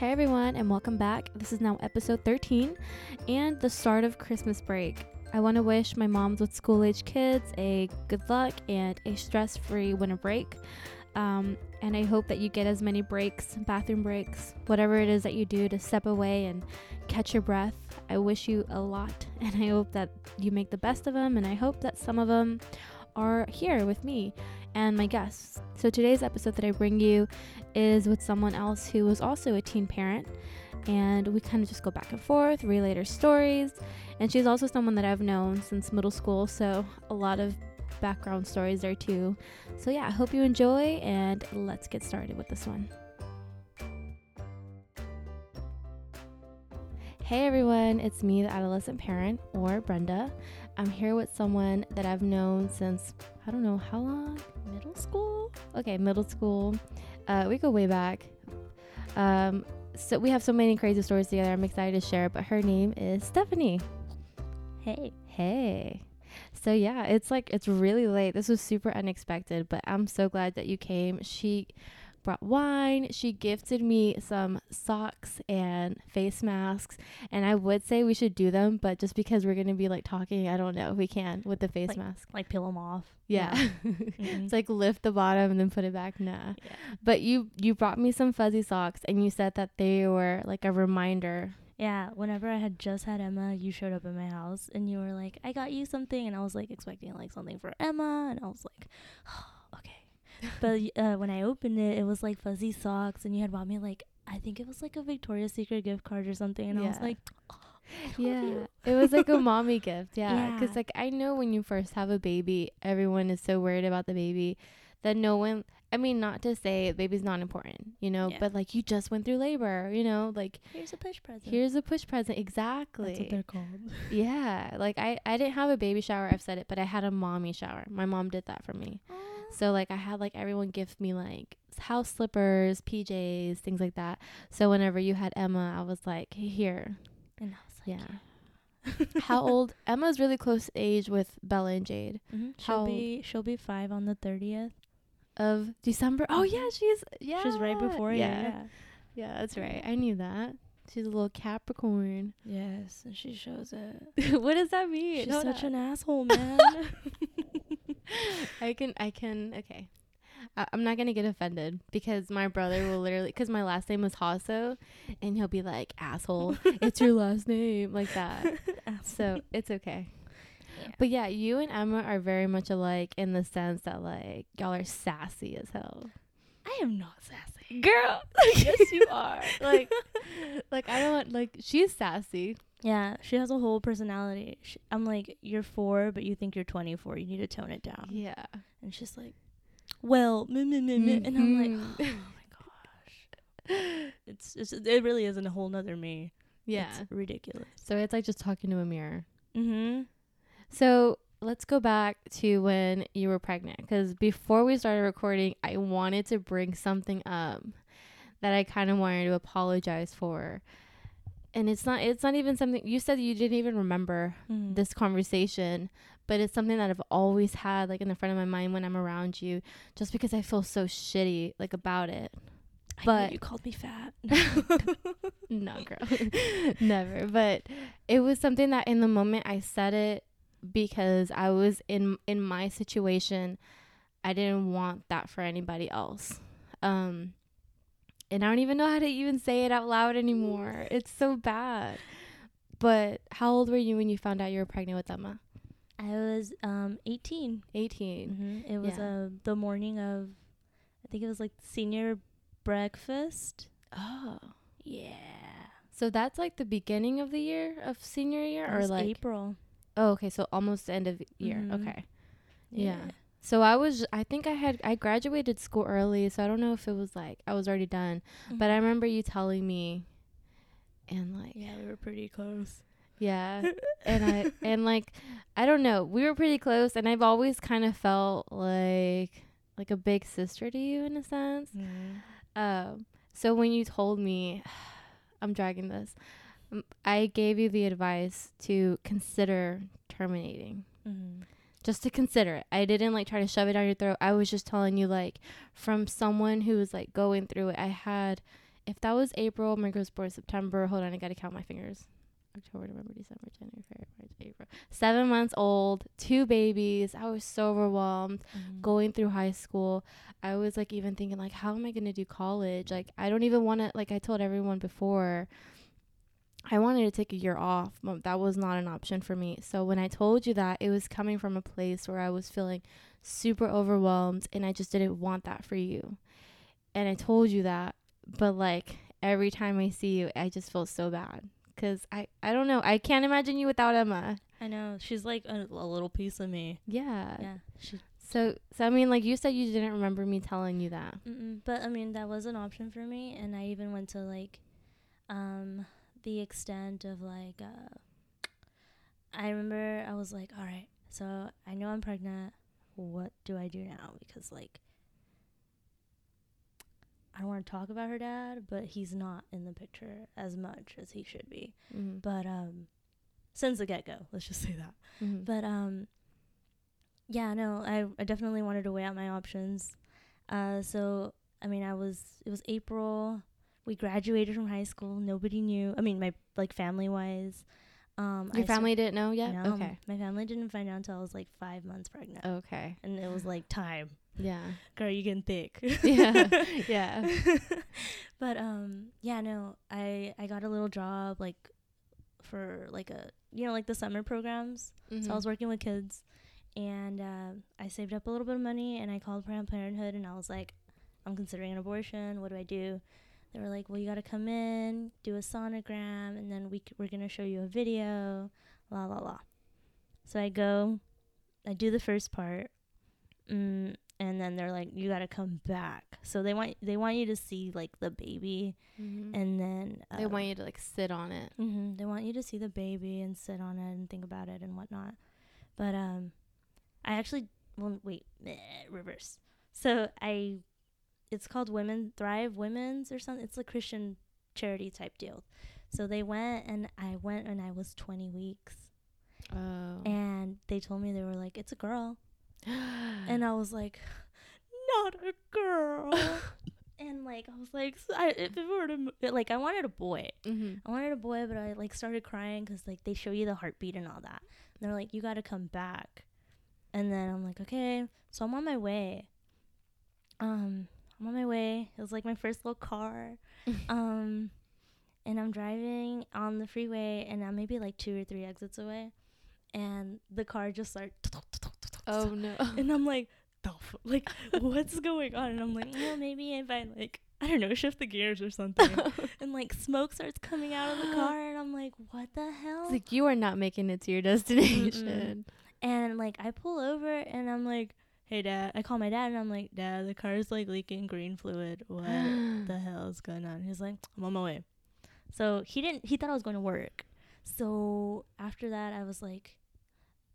Hey everyone, and welcome back. This is now episode 13 and the start of Christmas break. I want to wish my moms with school age kids a good luck and a stress free winter break. Um, and I hope that you get as many breaks, bathroom breaks, whatever it is that you do to step away and catch your breath. I wish you a lot, and I hope that you make the best of them, and I hope that some of them are here with me and my guests. So today's episode that I bring you is with someone else who was also a teen parent, and we kind of just go back and forth, relate our stories. And she's also someone that I've known since middle school, so a lot of background stories there too. So yeah, I hope you enjoy, and let's get started with this one. Hey everyone, it's me, the adolescent parent, or Brenda. I'm here with someone that I've known since I don't know how long, middle school? Okay, middle school. Uh, we go way back. Um, so we have so many crazy stories together. I'm excited to share, but her name is Stephanie. Hey. Hey. So yeah, it's like it's really late. This was super unexpected, but I'm so glad that you came. She brought wine. She gifted me some socks and face masks. And I would say we should do them, but just because we're going to be like talking, I don't know if we can with the face like, mask. Like peel them off. Yeah. mm-hmm. it's like lift the bottom and then put it back. Nah. Yeah. But you you brought me some fuzzy socks and you said that they were like a reminder yeah, whenever I had just had Emma, you showed up at my house and you were like, I got you something. And I was like expecting like something for Emma. And I was like, oh. but uh, when I opened it, it was like fuzzy socks. And you had bought me like, I think it was like a Victoria's Secret gift card or something. And yeah. I was like, oh, yeah, it was like a mommy gift. Yeah. Because yeah. like I know when you first have a baby, everyone is so worried about the baby that no one I mean, not to say baby's not important, you know, yeah. but like you just went through labor, you know, like here's a push present. Here's a push present, exactly. That's what they're called. yeah, like I I didn't have a baby shower. I've said it, but I had a mommy shower. My mom did that for me. Aww. So like I had like everyone gift me like house slippers, PJs, things like that. So whenever you had Emma, I was like, here. And I was like, yeah. How old? Emma's really close age with Bella and Jade. Mm-hmm. She'll be she'll be five on the thirtieth of December. Oh yeah, she's yeah. She's right before yeah. yeah. Yeah, that's right. I knew that. She's a little Capricorn. Yes, and she shows it. what does that mean? She's such an asshole, man. I can I can okay. I'm not gonna get offended because my brother will literally because my last name was Hasso, and he'll be like asshole. it's your last name like that. so it's okay. But yeah, you and Emma are very much alike in the sense that like y'all are sassy as hell. I am not sassy. Girl, yes you are. Like like I don't like she's sassy. Yeah, she has a whole personality. She, I'm like, you're four, but you think you're 24. You need to tone it down. Yeah. And she's like, well, meh, meh, meh, meh. and I'm like, mm-hmm. oh my gosh. It's, it's it really isn't a whole nother me. Yeah. It's ridiculous. So it's like just talking to a mirror. Mm-hmm. So let's go back to when you were pregnant because before we started recording, I wanted to bring something up that I kind of wanted to apologize for. And it's not it's not even something you said you didn't even remember mm. this conversation, but it's something that I've always had like in the front of my mind when I'm around you just because I feel so shitty like about it. I but you called me fat. no, girl. Never. But it was something that in the moment I said it because I was in in my situation. I didn't want that for anybody else. Um and I don't even know how to even say it out loud anymore. It's so bad. But how old were you when you found out you were pregnant with Emma? I was um 18. 18. Mm-hmm. It was yeah. uh, the morning of I think it was like senior breakfast. Oh. Yeah. So that's like the beginning of the year of senior year or like April. Oh, okay. So almost the end of year. Mm-hmm. Okay. Yeah. yeah. So I was I think I had I graduated school early, so I don't know if it was like I was already done. Mm-hmm. But I mm-hmm. remember you telling me and like Yeah, we were pretty close. Yeah. and I and like I don't know, we were pretty close and I've always kind of felt like like a big sister to you in a sense. Mm-hmm. Um so when you told me I'm dragging this. I gave you the advice to consider terminating. Mm-hmm. Just to consider it. I didn't like try to shove it down your throat. I was just telling you like from someone who was like going through it. I had if that was April, my girl's born September. Hold on, I gotta count my fingers. October, November, December, January, February, March, April. Seven months old, two babies. I was so overwhelmed Mhm. going through high school. I was like even thinking like, how am I gonna do college? Like I don't even want to. Like I told everyone before. I wanted to take a year off, but that was not an option for me. So when I told you that, it was coming from a place where I was feeling super overwhelmed and I just didn't want that for you. And I told you that, but like every time I see you, I just feel so bad cuz I I don't know. I can't imagine you without Emma. I know she's like a, a little piece of me. Yeah. Yeah, she. So so I mean like you said you didn't remember me telling you that. Mm-mm. But I mean, that was an option for me, and I even went to like, um, the extent of like, uh, I remember I was like, all right, so I know I'm pregnant. What do I do now? Because like, I don't want to talk about her dad, but he's not in the picture as much as he should be. Mm-hmm. But um, since the get go, let's just say that. Mm-hmm. But um yeah, no, I I definitely wanted to weigh out my options. Uh so I mean, I was it was April. We graduated from high school. Nobody knew. I mean, my like family-wise. Um Your I family didn't know yet? No, Okay. My family didn't find out until I was like 5 months pregnant. Okay. And it was like time. Yeah. Girl, you getting thick. Yeah. Yeah. but um yeah, no. I I got a little job like for like a you know like the summer programs. Mm-hmm. So I was working with kids, and uh, I saved up a little bit of money, and I called Planned Parenthood, and I was like, "I'm considering an abortion. What do I do?" They were like, "Well, you got to come in, do a sonogram, and then we c- we're gonna show you a video, la la la." So I go, I do the first part, mm, and then they're like, "You got to come back." So they want they want you to see like the baby, Mhm. and then they um, want you to like sit on it. hmm They want you to see the baby and sit on it and think about it and whatnot. But um, I actually well wait reverse. So I, it's called Women Thrive Women's or something. It's a Christian charity type deal. So they went and I went and I was 20 weeks Oh. and they told me they were like it's a girl and I was like not a girl. and like I was like I, if it were to like I wanted a boy. mm-hmm. I wanted a boy, but I like started crying because like they show you the heartbeat and all that. And they're like, you got to come back. And then I'm like, okay. So I'm on my way. Um, I'm on my way. It was like my first little car. um, and I'm driving on the freeway, and I'm maybe like two or three exits away, and the car just started. Oh no. And I'm like, like, what's going on? And I'm like, well, maybe if I like, I don't know, shift the gears or something. and like smoke starts coming out of the car, and I'm like, what the hell? It's like you are not making it to your destination. and like I pull over, and I'm like, hey dad. I call my dad, and I'm like, dad, the car's like leaking green fluid. What the hell is going on? He's like, I'm on my way. So he didn't. He thought I was going to work. So after that, I was like,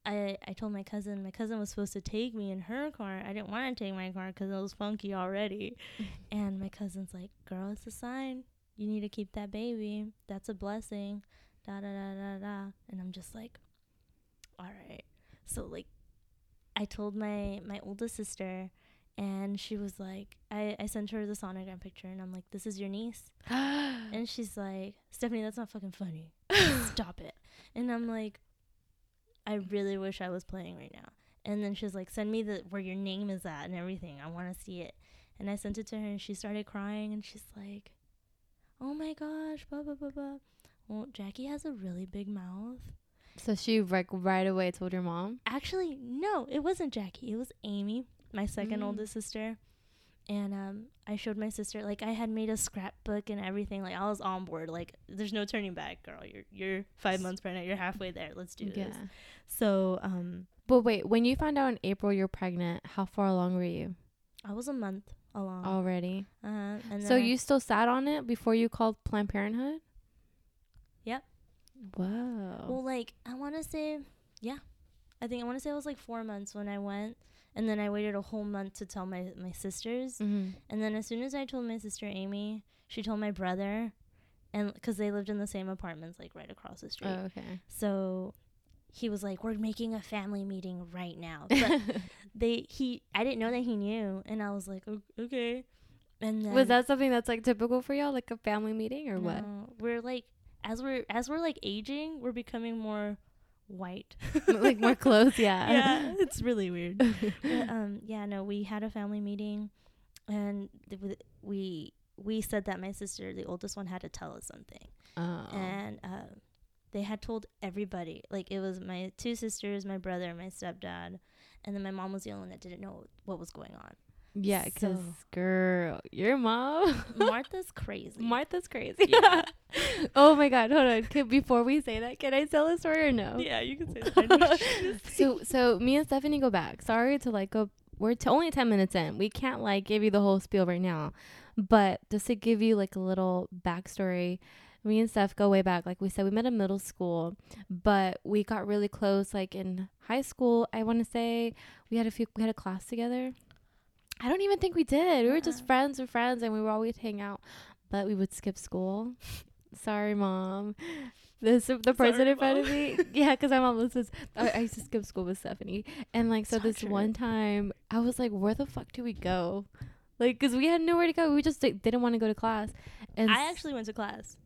I I told my cousin. My cousin was supposed to take me in her car. I didn't want to take my car because it was funky already. and my cousin's like, "Girl, it's a sign. You need to keep that baby. That's a blessing." Da da da da da. And I'm just like, all right. So like, I told my my oldest sister. And she was like, I, I sent her the sonogram picture, and I'm like, this is your niece? And she's like, Stephanie, that's not fucking funny. Stop it. And I'm like, I really wish I was playing right now. And then she's like, send me the where your name is at and everything. I want to see it. And I sent it to her, and she started crying, and she's like, Oh my gosh, blah blah blah blah. Well, Jackie has a really big mouth. So she like right away told your mom. Actually, no, it wasn't Jackie. It was Amy, my second Mm. oldest sister. And um, I showed my sister like I had made a scrapbook and everything. Like I was on board. Like there's no turning back, girl. You're you're five months pregnant. You're halfway there. Let's do Yeah. this. So um, But wait, when you found out in April you're pregnant, how far along were you I was a month along. already? Uh-huh. And So then I- you still sat on it before you called Planned Parenthood? Yep. Wow. well, like I want to say, yeah, I think I want to say it was like four months when I went, and then I waited a whole month to tell my my sisters. mm-hmm. And then as soon as I told my sister Amy, she told my brother, and because they lived in the same apartments, like right across the street. Oh, okay. So he was like, "We're making a family meeting right now." But they he I didn't know that he knew, and I was like, "Okay." And then Was that something that's like typical for y'all, like a family meeting or what? We're like as we're as we're like aging, we're becoming more white. like more close, yeah. yeah, it's really weird. But, um, yeah, no, we had a family meeting, and th- we we said that my sister, the oldest one, had to tell us something, Oh. and uh, they had told everybody. Like it was my two sisters, my brother, my stepdad, and then my mom was the only one that didn't know what was going on. Yeah, because so- girl, your mom, Martha's crazy. Martha's crazy. Yeah. oh my god, hold on. Can, before we say that, can I tell a story or no? yeah, you can say that. so so me and Stephanie go back. Sorry to like go. We're t- only ten minutes in. We can't like give you the whole spiel right now, but just to give you like a little backstory. Me and Steph go way back. Like we said, we met in middle school, but we got really close. Like in high school, I want to say we had a few. We had a class together. I don't even think we did. We were just friends with friends, and we would always hang out. But we would skip school. Sorry, mom. This the person Sorry, in front of me. Yeah, because my mom listens. I, I used to skip school with Stephanie, and like so So this true. one time, I was like, "Where the fuck do we go?" Like, cause we had nowhere to go. We just like, didn't want to go to class. And I actually went to class.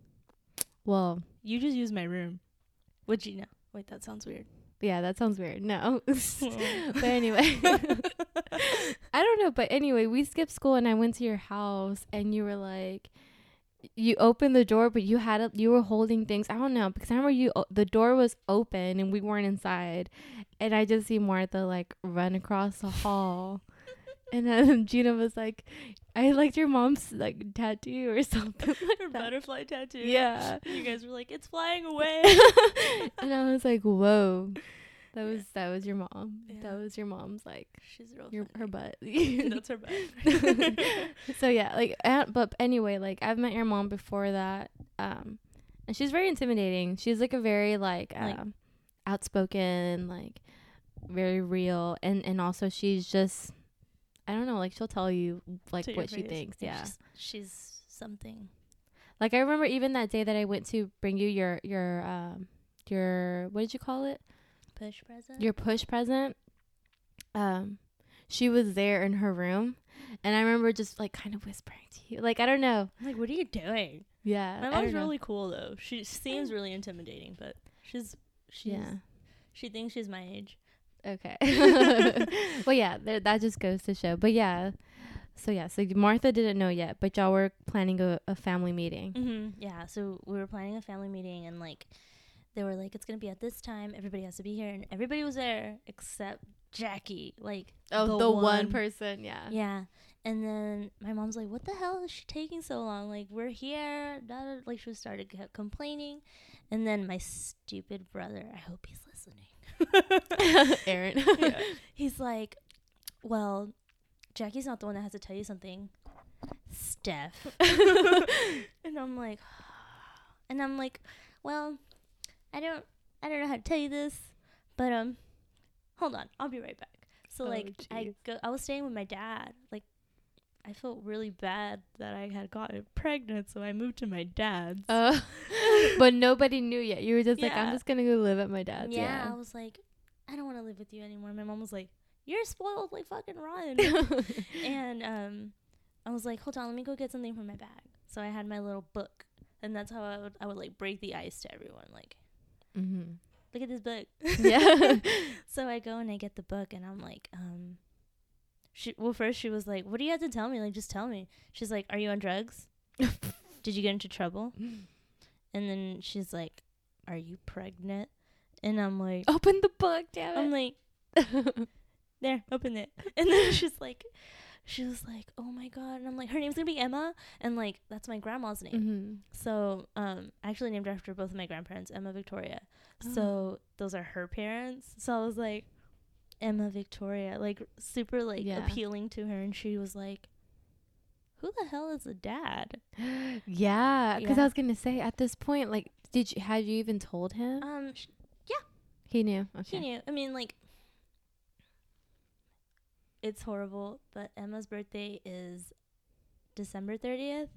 well, You just used my room. Would you know? Wait, that sounds weird. Yeah, that sounds weird. No, hmm. but anyway, I don't know. But anyway, we skipped school, and I went to your house, and you were like. You opened the door, but you had a, you were holding things. I don't know because I remember you. The door was open and we weren't inside, and I just see Martha like run across the hall, and then Gina was like, "I liked your mom's like tattoo or something." Like Her that. butterfly tattoo. Yeah, You guys were like, it's flying away. and I was like, "Whoa." That was that was your mom. Yeah. That was your mom's like She's real your her butt. That's her butt. so yeah, like but anyway, like I've met your mom before that, um, and she's very intimidating. She's like a very like, Like- um, outspoken, like very real, and and also she's just, I don't know, like she'll tell you like To what she face. thinks. Yeah, She's, she's something. like I remember even that day that I went to bring you your your um your what did you call it? Push present. your push present um she was there in her room and i remember just like kind of whispering to you like i don't know I'm like, what are you doing? yeah My mom's really cool though. She seems really intimidating, but she's she's yeah she thinks she's my age. Okay well yeah there, that just goes to show but yeah so yeah so martha didn't know yet but y'all were planning a, a family meeting Mm-hmm. Yeah. So we were planning a family meeting, and like they were like, it's gonna be at this time. Everybody has to be here, and everybody was there except Jackie. Like oh the, one, person yeah Yeah. And then my mom's like, "What the hell is she taking so long? Like we're here." Like she started complaining, and then my stupid brother, I hope he's listening. aaron Yeah. He's like, "Well, Jackie's not the one that has to tell you something, Steph." and I'm like, and I'm like, "Well, I don't, I don't know how to tell you this, but um, hold on, I'll be right back." So Oh, like, I go, I was staying with my dad. Like, I felt really bad that I had gotten pregnant, so I moved to my dad's. uh, but nobody knew yet you were just like i'm just gonna go live at my dad's yeah, yeah I was like, I don't want to live with you anymore. My mom was like, "You're spoiled, like fucking run." and um, I was like, hold on, let me go get something from my bag. So I had my little book, and that's how I would I would like break the ice to everyone. Like, mm-hmm. look at this book. Yeah. so I go and I get the book, and I'm like, um, she well first she was like, what do you have to tell me? Like, just tell me. She's like, are you on drugs? Did you get into trouble? And then she's like, are you pregnant? And I'm like, Open the book, damn I'm like, there, open it. And then she's like, she was like, oh my god. And I'm like, her name's gonna be Emma, and like that's my grandma's name. mm-hmm. So um, actually named after both of my grandparents, Emma Victoria. Oh. So those are her parents. So I was like, Emma Victoria, like super like Yeah. appealing to her, and she was like, who the hell is the dad? yeah, because Yeah. I was gonna say at this point, like, did you had you even told him? Um, sh- he knew. Okay. he knew. I mean, like. It's horrible, but Emma's birthday is December 30th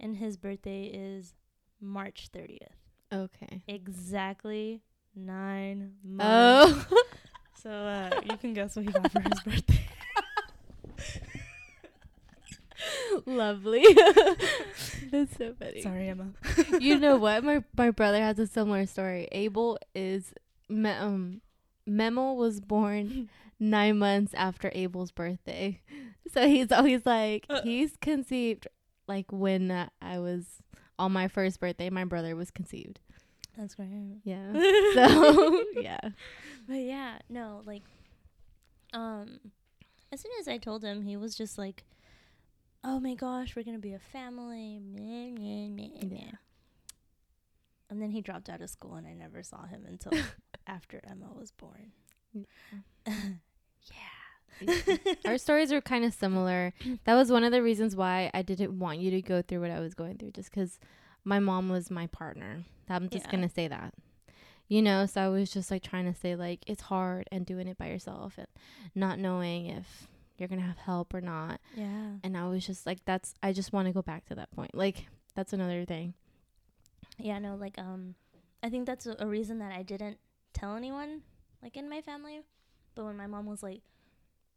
and his birthday is March 30th. Okay. Exactly 9 months. Oh. So uh, you can guess what he got for his birthday. Lovely. That's so funny. Sorry, Emma. you know what? My my brother has a similar story. Abel is me- um Memo was born nine months after Abel's birthday, so he's always like Uh. he's conceived like when uh, I was on my first birthday. My brother was conceived. That's great. Yeah. So yeah. But yeah, no, like, um, as soon as I told him, he was just like, "Oh my gosh, we're gonna be a family." Meh, meh, meh, meh. Yeah. And then he dropped out of school, and I never saw him until after Emma was born. yeah. Our stories are kind of similar. That was one of the reasons why I didn't want you to go through what I was going through, just because my mom was my partner. I'm just Yeah. gonna say that, you know. So I was just like trying to say like it's hard and doing it by yourself and not knowing if you're gonna have help or not. Yeah. And I was just like, that's I just want to go back to that point. Like that's another thing. Yeah, no, like um I think that's a, a reason that I didn't tell anyone like in my family. But when my mom was like,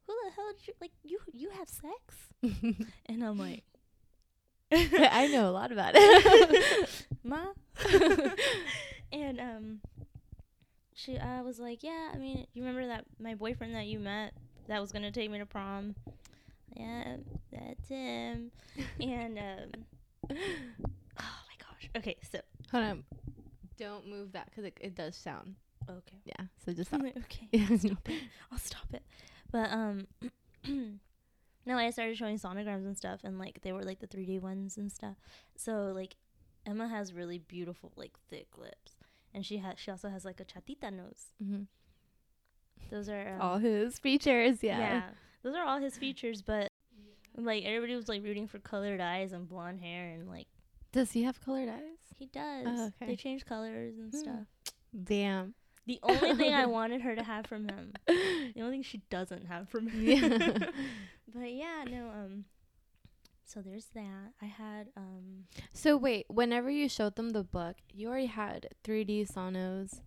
"Who the hell did you like you you have sex?" and I'm like, I know a lot about it. "Ma?" and um she I was like, "Yeah, I mean, you remember that my boyfriend that you met that was going to take me to prom?" Yeah, that's him. and um oh my gosh. Okay, so Hold on. Don't move that because it, it does sound. okay. Yeah. So just stop. okay. I'll stop it. I'll stop it. But um no, I started showing sonograms and stuff and like they were like the 3D ones and stuff. So like Emma has really beautiful like thick lips. And she has she also has like a chatita nose. hmm Those are um, All his features. Yeah. yeah. Those are all his features, but like everybody was like rooting for colored eyes and blonde hair and like Does he have colored eyes? he does. Oh, okay. They change colors and Hmm. stuff. Damn. The only thing I wanted her to have from him. The only thing she doesn't have from him. Yeah. but yeah, no, um so there's that. I had um So wait, whenever you showed them the book, you already had 3D sonos.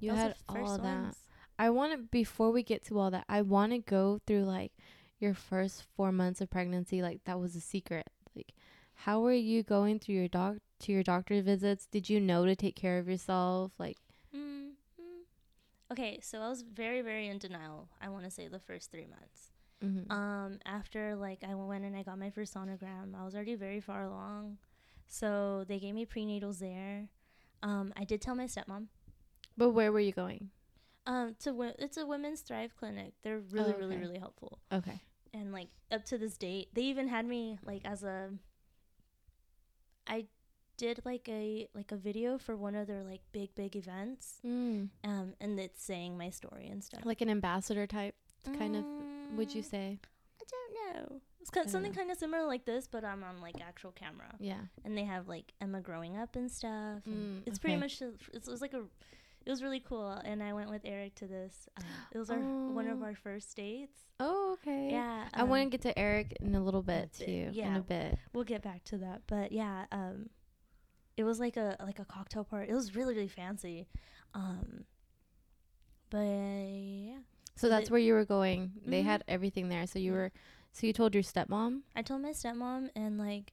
You had are the first all of that. ones. I want to before we get to all that, I want to go through like your first 4 months of pregnancy like that was a secret. Like how were you going through your doc to your doctor visits? Did you know to take care of yourself? Like. Okay, so I was very very in denial. I want to say the first 3 months. mhm. Um after like I went and I got my first sonogram, I was already very far along. So they gave me prenatals there. Um I did tell my stepmom. but where were you going? Um to wo- it's a women's thrive clinic. They're really really okay. really helpful. Okay. and like up to this date they even had me like as a i did like a like a video for one of their like big big events Mm. um and it's saying my story and stuff Like an ambassador type kind of would you Mm, say? i don't know it's kind something know. kind of similar like this but i'm on like actual camera Yeah. and they have like emma growing up and stuff and Mm, it's pretty much a- it was like a it was really cool and i went with eric to this um, it was our one of Oh. our first dates Oh, okay. yeah I want to um, get to Eric in a little bit bit, too. In a bit. we'll get back to that but yeah um it was like a like a cocktail party it was really really fancy um but yeah So that's where you were going. They Mhm. had everything there. So you were so you told your stepmom? i told my stepmom and like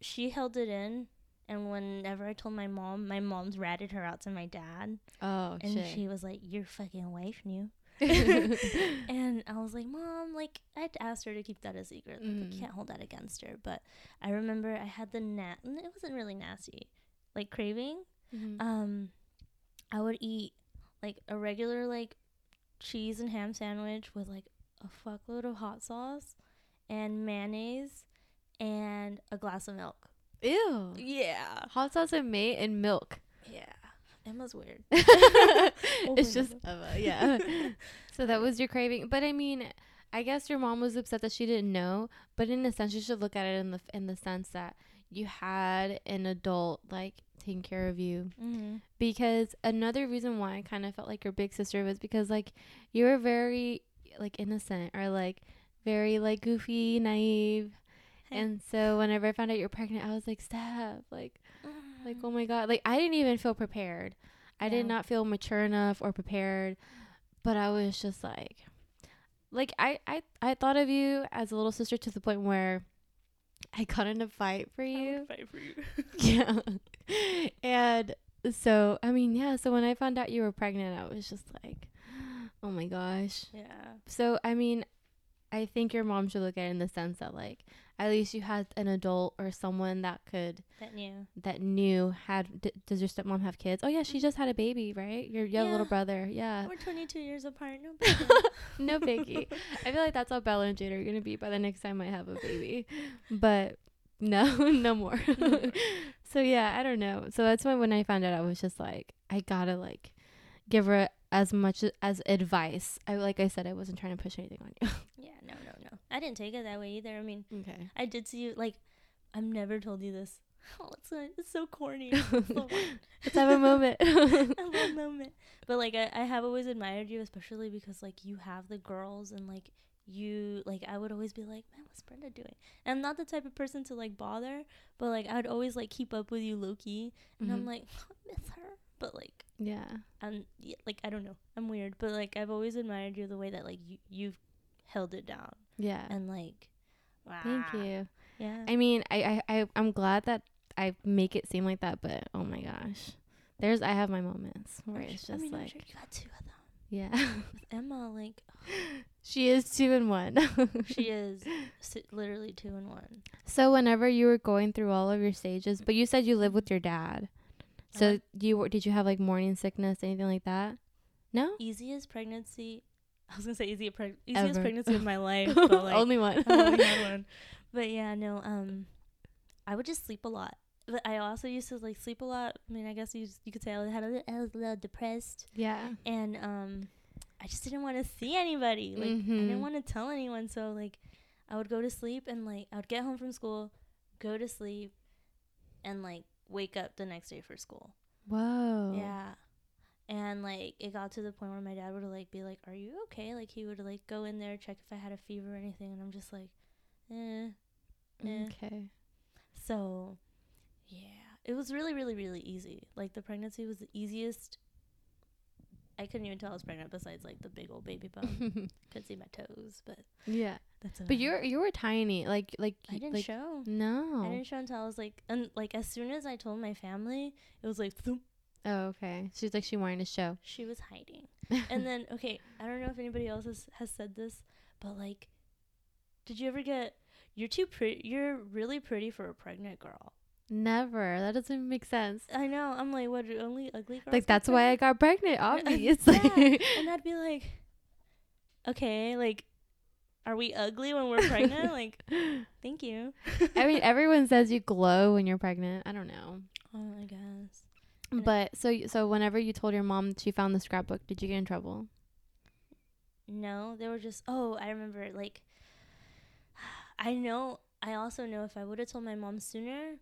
she held it in and whenever i told my mom my mom's ratted her out to my dad Oh and shit. she was like your fucking wife knew and I was like, Mom, like I'd asked her to keep that a secret. Like, Mhm. I can't hold that against her. But I remember I had the nat. And it wasn't really nasty, like craving. Mhm. Um, I would eat like a regular like cheese and ham sandwich with like a fuckload of hot sauce and mayonnaise and a glass of milk. Ew. Yeah, Hot sauce and mate and milk. yeah. Emma's weird. it's just Eva, yeah. so that was your craving, but I mean, I guess your mom was upset that she didn't know, but in a sense, you should look at it in the in the sense that you had an adult like taking care of you. Mm-hmm. Because another reason why I kind of felt like your big sister was because like you were very like innocent or like very like goofy, naive. And so whenever I found out you're pregnant, I was like, Steph, like like oh my god like i didn't even feel prepared i did not feel mature enough or prepared but i was just like like I, I i thought of you as a little sister to the point where I got in a fight for I you. fight for you. yeah. and so, I mean, yeah, so when I found out you were pregnant, I was just like, oh my gosh. yeah. So, I mean, I think your mom should look at it in the sense that, like, at least you had an adult or someone that could, That knew that knew, had, d- does your stepmom have kids? Oh, yeah, she just had a baby, right? Your, your little brother. Yeah. We're 22 years apart. No no biggie. I feel like that's how Bella and Jade are gonna be by the next time I have a baby. But no, no more. so yeah, I don't know. So that's why when I found out, I was just like, I gotta like give her as much as advice. I like I said, I wasn't trying to push anything on you. yeah, no, no, no. I didn't take it that way either. I mean, okay. I did see you, like, I've never told you this. Oh, it's so, it's so corny. It's the one. Let's have a moment. a moment. But like I, I have always admired you, especially because like you have the girls and like you like I would always be like, man, what's Brenda doing? And I'm not the type of person to like bother, but like I would always like keep up with you, Loki, and I'm Mhm. like, I miss her. But like yeah. Yeah, like I don't know, I'm weird, but like I've always admired you the way that like you you've held it down Yeah. and like, wow, Thank you. Yeah, I mean, I, I, I I'm glad that I make it seem like that, but oh my gosh. There's I have my moments where I'm it's sure- just I mean, like sure you got two of them. yeah. With Emma, like oh. she is two and one. she is literally two in one. So whenever you were going through all of your stages, but you said you live with your dad. So you did you have like morning sickness, anything like that? No. easiest pregnancy. I was gonna say easy preg- easiest Ever. pregnancy of my life, but like Only one. Only had one. But yeah, no. Um, I would just sleep a lot. But I also used to like sleep a lot. I mean, I guess you you could say I had a little, I was a little depressed, yeah. and um, I just didn't want to see anybody. Like I Mhm. didn't want to tell anyone. So like, I would go to sleep and like I would get home from school, go to sleep, and like wake up the next day for school. Whoa. Yeah. And like it got to the point where my dad would like be like, "Are you okay?" Like he would like go in there check if I had a fever or anything, and I'm just like, "Eh." eh. Okay. So, yeah, it was really, really, really easy. Like the pregnancy was the easiest. I couldn't even tell I was pregnant. Besides like the big old baby bump, could see my toes, but yeah. that's. But you're you were tiny, like like I didn't like, show. No. I didn't show until I was like, and like as soon as I told my family, it was like, thump, Oh, okay. She's like she wanted to show. she was hiding. and then okay, I don't know if anybody else has, has said this, but like, did you ever get? You're too pretty. You're really pretty for a pregnant girl. Never. That doesn't make sense. I know. I'm like, what? Only ugly girls. Like that's why I got pregnant, obviously. Yeah. and I'd be like, okay, like, are we ugly when we're pregnant? like, thank you. I mean, everyone says you glow when you're pregnant. I don't know. Oh, I guess. And But so so whenever you told your mom she found the scrapbook, did you get in trouble? No, they were just. Oh, I remember. Like, I know. I also know if I would have told my mom sooner,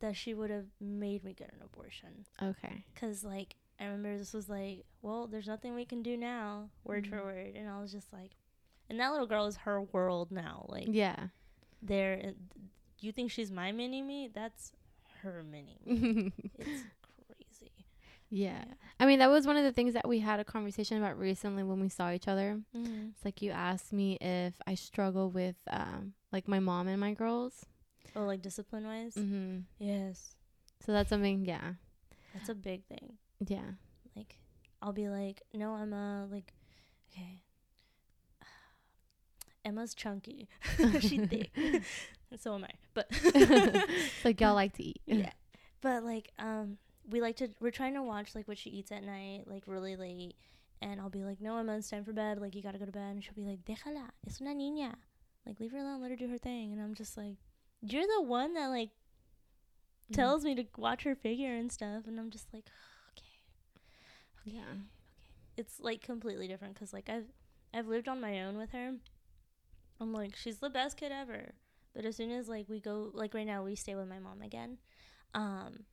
that she would have made me get an abortion. Okay. Cause like I remember this was like, well, there's nothing we can do now, word for Mhm. word, and I was just like, and that little girl is her world now. Like, Yeah. there, you think she's my mini me? That's her mini me. it's crazy. yeah. I mean, that was one of the things that we had a conversation about recently when we saw each other. Mm-hmm. It's like you asked me if I struggle with um like my mom and my girls. Oh, like discipline wise. Mm-hmm. Yes, So that's something, yeah. that's a big thing. Yeah. Like, I'll be like, no, Emma. Like, okay. Emma's chunky. She's thick. and so am I. But like y'all like to eat. yeah. But like, um, we like to. We're trying to watch like what she eats at night, like really late. And I'll be like, no, Emma, it's time for bed. Like, you gotta go to bed. And she'll be like, déjala, es una niña. Like, leave her alone. Let her do her thing. And I'm just like, you're the one that like Mhm. tells me to watch her figure and stuff. And I'm just like, okay. Yeah. Okay. It's like completely different because like I've I've lived on my own with her. I'm like she's the best kid ever, but as soon as like we go like right now we stay with my mom again, um,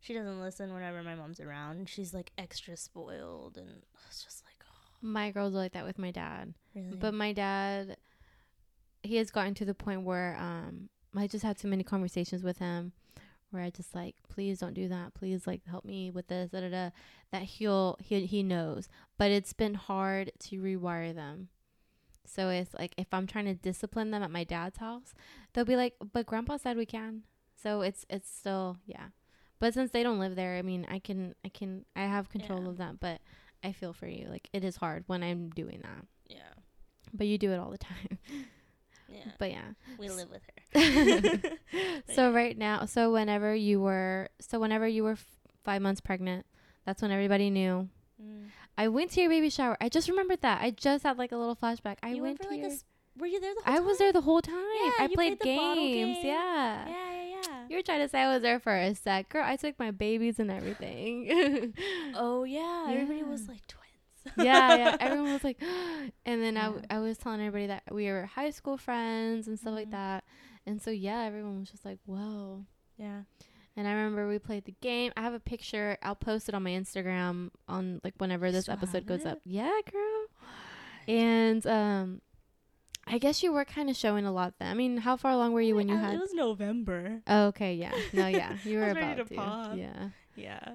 she doesn't listen whenever my mom's around. She's like extra spoiled and it's just like oh My girls are like that with my dad. really. But my dad, he has gotten to the point where um, I just had too many conversations with him, where I just like, please don't do that. Please like help me with this. Da, da, da. That he'll he he knows, but it's been hard to rewire them. So it's like if I'm trying to discipline them at my dad's house, they'll be like, "But grandpa said we can." So it's it's still yeah. But since they don't live there, I mean, I can I can I have control Yeah. of that, but I feel for you. Like it is hard when I'm doing that. Yeah. But you do it all the time. Yeah. but yeah. we live with her. so right now, so whenever you were so whenever you were f- 5 months pregnant, that's when everybody knew. Mm. I went to your baby shower. I just remembered that. I just had like a little flashback. I you went, to like your a. s- Were you there the whole time? I time? was there the whole time. Yeah, I played, played games. game. Yeah. Yeah, yeah, yeah. You were trying to say I was there for a sec. Girl, I took my babies and everything. oh yeah, everybody was Yeah. like twins. Yeah, yeah. Everyone was like, and then I, w- Yeah. I was telling everybody that we were high school friends and stuff like Mhm. that. And so, yeah, everyone was just like, whoa. yeah. And I remember we played the game. I have a picture. I'll post it on my Instagram on like whenever You this episode goes up. Yeah, girl. And um, I guess you were kind of showing a lot then. I mean, how far along were you when you had? It was November. Oh, okay, yeah. No, yeah. You were about to to. Yeah. Yeah,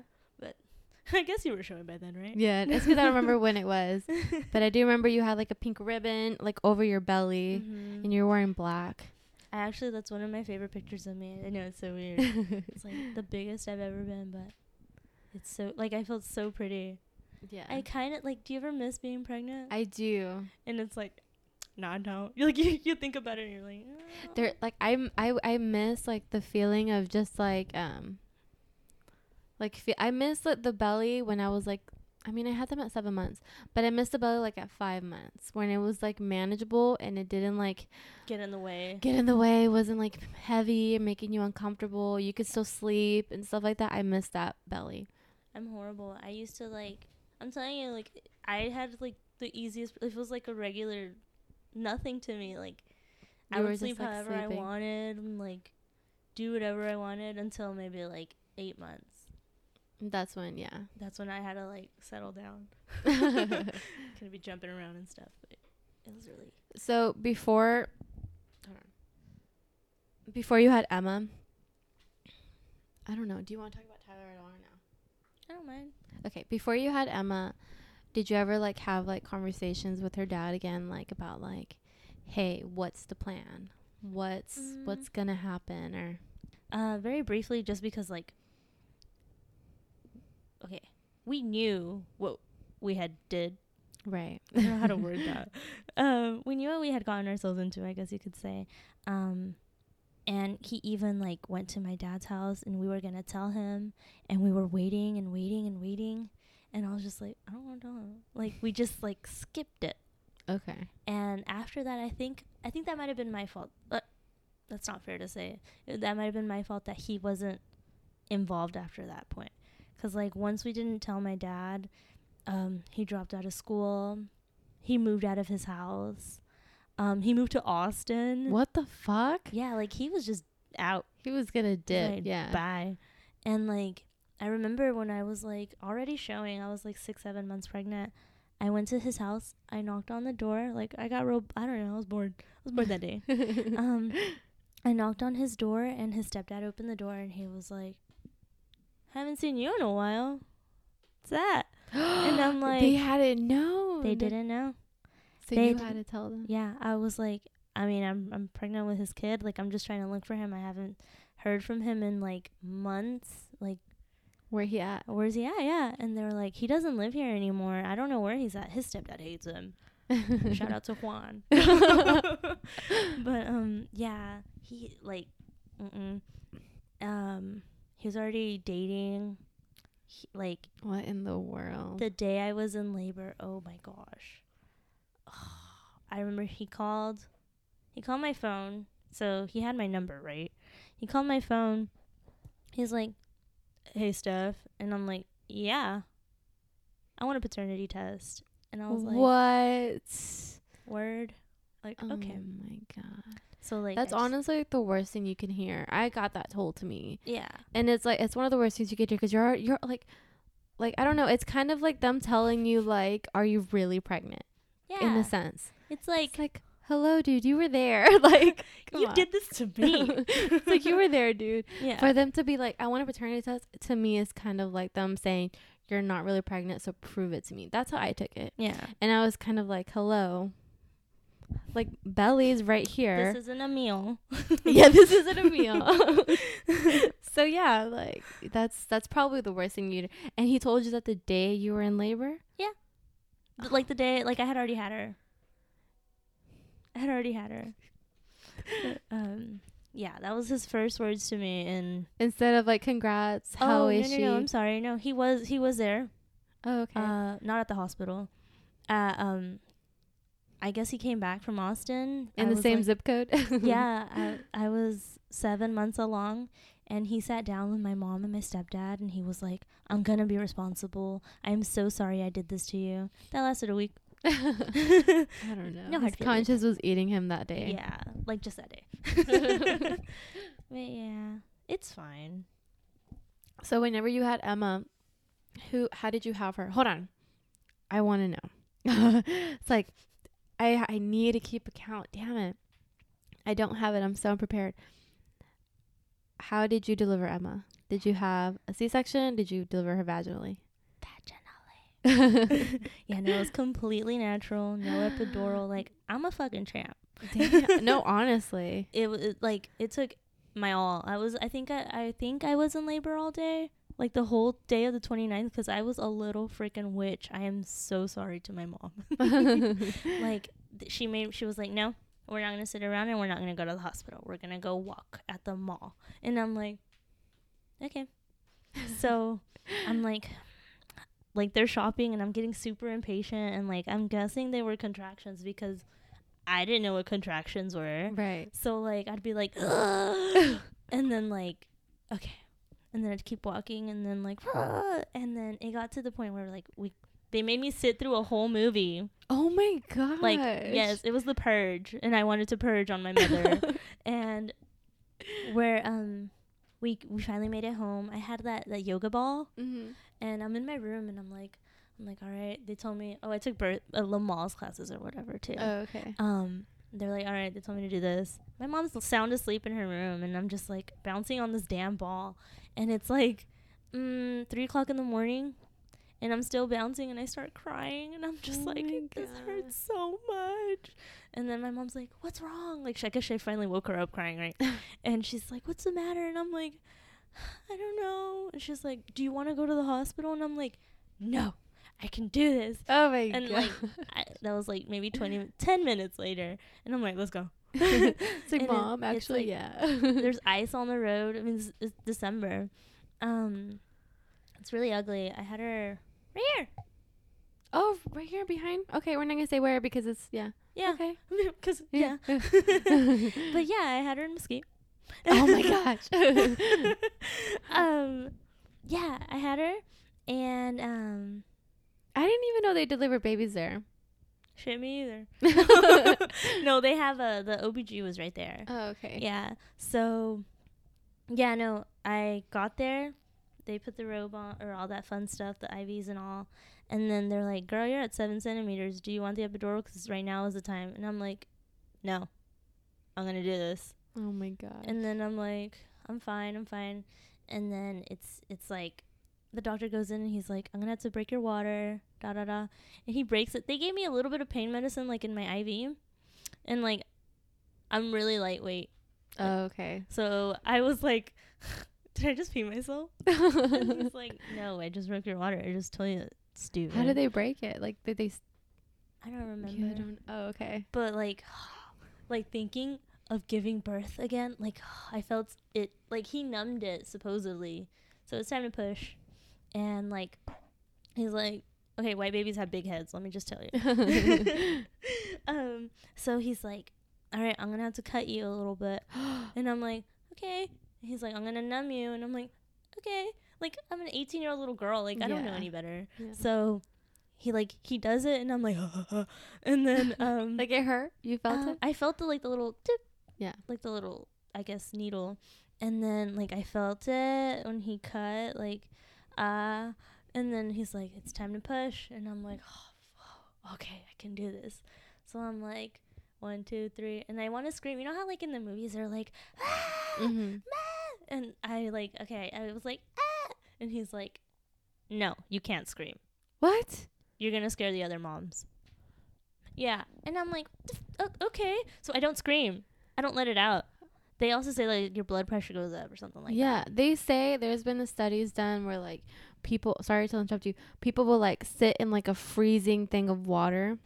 I guess you were showing by then, right? Yeah. It's because I don't remember when it was. But I do remember you had like a pink ribbon like over your belly Mhm. and you're wearing black. I actually, that's one of my favorite pictures of me. I know it's so weird. it's like the biggest I've ever been, but it's so like I felt so pretty. yeah. I kind of like. Do you ever miss being pregnant? I do. and it's like, no, I don't. You like you, you think about it and you're like, "Oh." There like I'm I I miss like the feeling of just like um like fe- I miss like, the belly when I was like I mean I had them at 7 months, but I missed the belly like at 5 months when it was like manageable and it didn't like get in the way. get in the way, wasn't like heavy and making you uncomfortable. You could still sleep and stuff like that. I miss that belly. I'm horrible. I used to like. I'm telling you, like I had like the easiest. It was like a regular, nothing to me. Like I You were would just, sleep like, however I wanted and like do whatever I wanted until maybe like eight months. That's when, yeah. That's when I had to like settle down. Couldn't be jumping around and stuff. But it was really. So before, before you had Emma, I don't know. Do you want to talk about Tyler at all or no? I don't mind. Okay, before you had Emma, did you ever like have like conversations with her dad again, like about like, hey, what's the plan? What's Mm. what's gonna happen? Or Uh, very briefly, just because like. Okay, we knew what we had did right? I don't know how to word that. Um, we knew what we had gotten ourselves into, I guess you could say. Um, and he even like went to my dad's house, and we were gonna tell him, and we were waiting and waiting and waiting, and I was just like, I don't want to him. Like we just like skipped it. okay. And after that, I think I think that might have been my fault. But that's not fair to say. That might have been my fault that he wasn't involved after that point. Cause like once we didn't tell my dad, um, he dropped out of school. He moved out of his house. Um, he moved to Austin. What the fuck? Yeah, like he was just out. He was gonna dip. Like, yeah. Bye. And like I remember when I was like already showing, I was like six, seven months pregnant. I went to his house. I knocked on the door. Like I got real. I don't know. I was bored. I was bored that day. Um, I knocked on his door, and his stepdad opened the door, and he was like, "Haven't seen you in a while. What's that?" and I'm like, they hadn't known. They didn't know. So they you had to tell them. Yeah, I was like, I mean, I'm I'm pregnant with his kid. Like I'm just trying to look for him. I haven't heard from him in like months. Like Where he at? where's he at? Yeah, and they were like, he doesn't live here anymore. I don't know where he's at. His stepdad hates him. Shout out to Juan. but um, yeah, he like, mm-mm. um, he was already dating. He, like What in the world? the day I was in labor. Oh my gosh. I remember he called. He called my phone. So he had my number, right? He called my phone. He's like, "Hey, Steph," and I'm like, "Yeah, I want a paternity test." And I was like, what? "Word." Like, Oh okay. my god. So like That's honestly like the worst thing you can hear. I got that told to me, Yeah. and it's like it's one of the worst things you could hear because you're you're like, like I don't know. It's kind of like them telling you like, "Are you really pregnant?" Yeah. In a sense, it's like it's like, "Hello, dude, you were there." like, you on. did this to me. it's like you were there, dude. yeah. For them to be like, "I want a paternity test," to me is kind of like them saying, "You're not really pregnant, so prove it to me." That's how I took it. yeah. And I was kind of like, hello. Like belly's right here. This isn't a meal. yeah, this isn't a meal. so yeah, like that's that's probably the worst thing you. And he told you that the day you were in labor. But, like the day, like I had already had her. I had already had her. But, um, yeah, that was his first words to me. And Instead of like, congrats, how oh is no, no, she? no, I'm sorry. No, he was he was there. oh, okay. Uh, not at the hospital. Uh, um, I guess he came back from Austin in I the same like- zip code. yeah, I, I was seven months along, and he sat down with my mom and my stepdad, and he was like, "I'm gonna be responsible. I'm so sorry I did this to you." That lasted a week. I don't know. No His conscience was eating him that day. Yeah, like just that day. but yeah, it's fine. So whenever you had Emma, who how did you have her? Hold on. I want to know. it's like I I need to keep account. Damn it. I don't have it. I'm so unprepared. How did you deliver Emma? Did you have a C-section? Did you deliver her vaginally? Vaginally. yeah, no, it was completely natural. No epidural. Like I'm a fucking champ. Damn. no, honestly. It was like it took my all. I was. I think I. I think I was in labor all day. Like the whole day of the 29th because I was a little freaking witch. I am so sorry to my mom. like th- she made she was like no we're not gonna sit around and we're not gonna go to the hospital we're gonna go walk at the mall and i'm like okay so i'm like like they're shopping and i'm getting super impatient and like i'm guessing they were contractions because i didn't know what contractions were right. so like i'd be like and then like okay and then i'd keep walking and then like and then it got to the point where like we they made me sit through a whole movie. Oh my god. like yes it was the purge and i wanted to purge on my mother. And where um we we finally made it home i had that that yoga ball. Hmm and i'm in my room and i'm like i'm like all right they told me oh i took birth uh, Lamaze classes or whatever too. Oh, okay. um they're like all right they told me to do this. My mom's sound asleep in her room and i'm just like bouncing on this damn ball and it's like mm, three o'clock in the morning and i'm still bouncing and i start crying and i'm just Oh like this God. hurts so much. And then my mom's like what's wrong? Like i guess she finally woke her up crying right? And she's like what's the matter? And i'm like i don't know. And she's like do you want to go to the hospital? And i'm like no i can do this. Oh my and god. And like I, that was like maybe 20 10 minutes later and i'm like let's go it's like and mom, it's actually, like- yeah. there's ice on the road i mean it's, it's december um it's really ugly i had her right here oh, right here behind. Okay, we're not gonna say where because it's yeah. yeah Okay. because yeah oh but yeah i had her in mesquite oh my gosh. um yeah i had her and um I didn't even know they deliver babies there. Shit me either no they have a the obg was right there Oh, okay. Yeah. So, yeah, no, I got there. They put the robe on, or all that fun stuff, the IVs and all. And then they're like, girl, you're at seven centimeters. Do you want the epidural? Because right now is the time. And I'm like, no, I'm going to do this. Oh my god. And then I'm like, I'm fine, I'm fine. And then it's it's like, the doctor goes in and he's like, I'm going to have to break your water, da da da. And he breaks it. They gave me a little bit of pain medicine, like in my IV. And like, I'm really lightweight. oh, okay. So I was like, did I just pee myself? he's like, no, I just broke your water. I just told you that, stupid. How did they break it? Like did they? I don't remember. You don't. Oh, okay. But like, like thinking of giving birth again, like I felt it. Like he numbed it supposedly. So it's time to push, and like, he's like, okay, white babies have big heads. Let me just tell you. um. So he's like, all right, I'm gonna have to cut you a little bit. And I'm like, okay. And he's like, I'm gonna numb you. And I'm like, okay. Like I'm an 18 year old little girl. Like I don't know any better. Yeah. So he like he does it, and I'm like, and then um, like it hurt. You felt uh, it. I felt the like the little tip. Yeah. Like the little I guess needle, and then like I felt it when he cut like, uh, and then he's like, it's time to push, and I'm like, oh, okay, I can do this. So I'm like. One, two, three, and I want to scream. You know how, like in the movies, they're like, ah, Mm-hmm. "Ah," and I like, okay, I was like, ah, and he's like, no, you can't scream. What? You're gonna scare the other moms. Yeah, and I'm like, "The f- "O- okay. So I don't scream. I don't let it out. They also say like your blood pressure goes up or something like that. yeah, they say there's been the studies done where like people sorry to interrupt you, people will like sit in like a freezing thing of water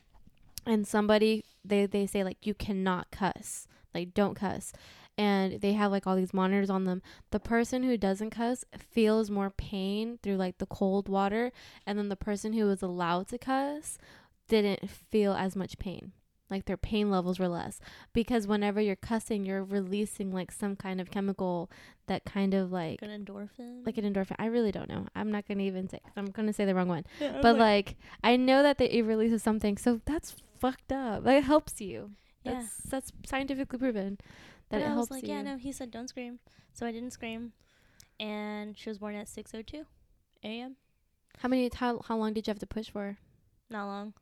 and somebody they they say like you cannot cuss. Like don't cuss. And they have like all these monitors on them. The person who doesn't cuss feels more pain through like the cold water and then the person who was allowed to cuss didn't feel as much pain. Like their pain levels were less because whenever you're cussing, you're releasing like some kind of chemical that kind of like. An endorphin. like an endorphin. I really don't know. I'm not gonna even say I'm gonna say the wrong one. Yeah, But like, I know that they, it releases something, so that's fucked up. Like it helps you. yeah. That's that's scientifically proven that But it I helps was like, you. yeah, no. He said don't scream, so I didn't scream, and she was born at six o two, a.m. How many? How how long did you have to push for? Not long.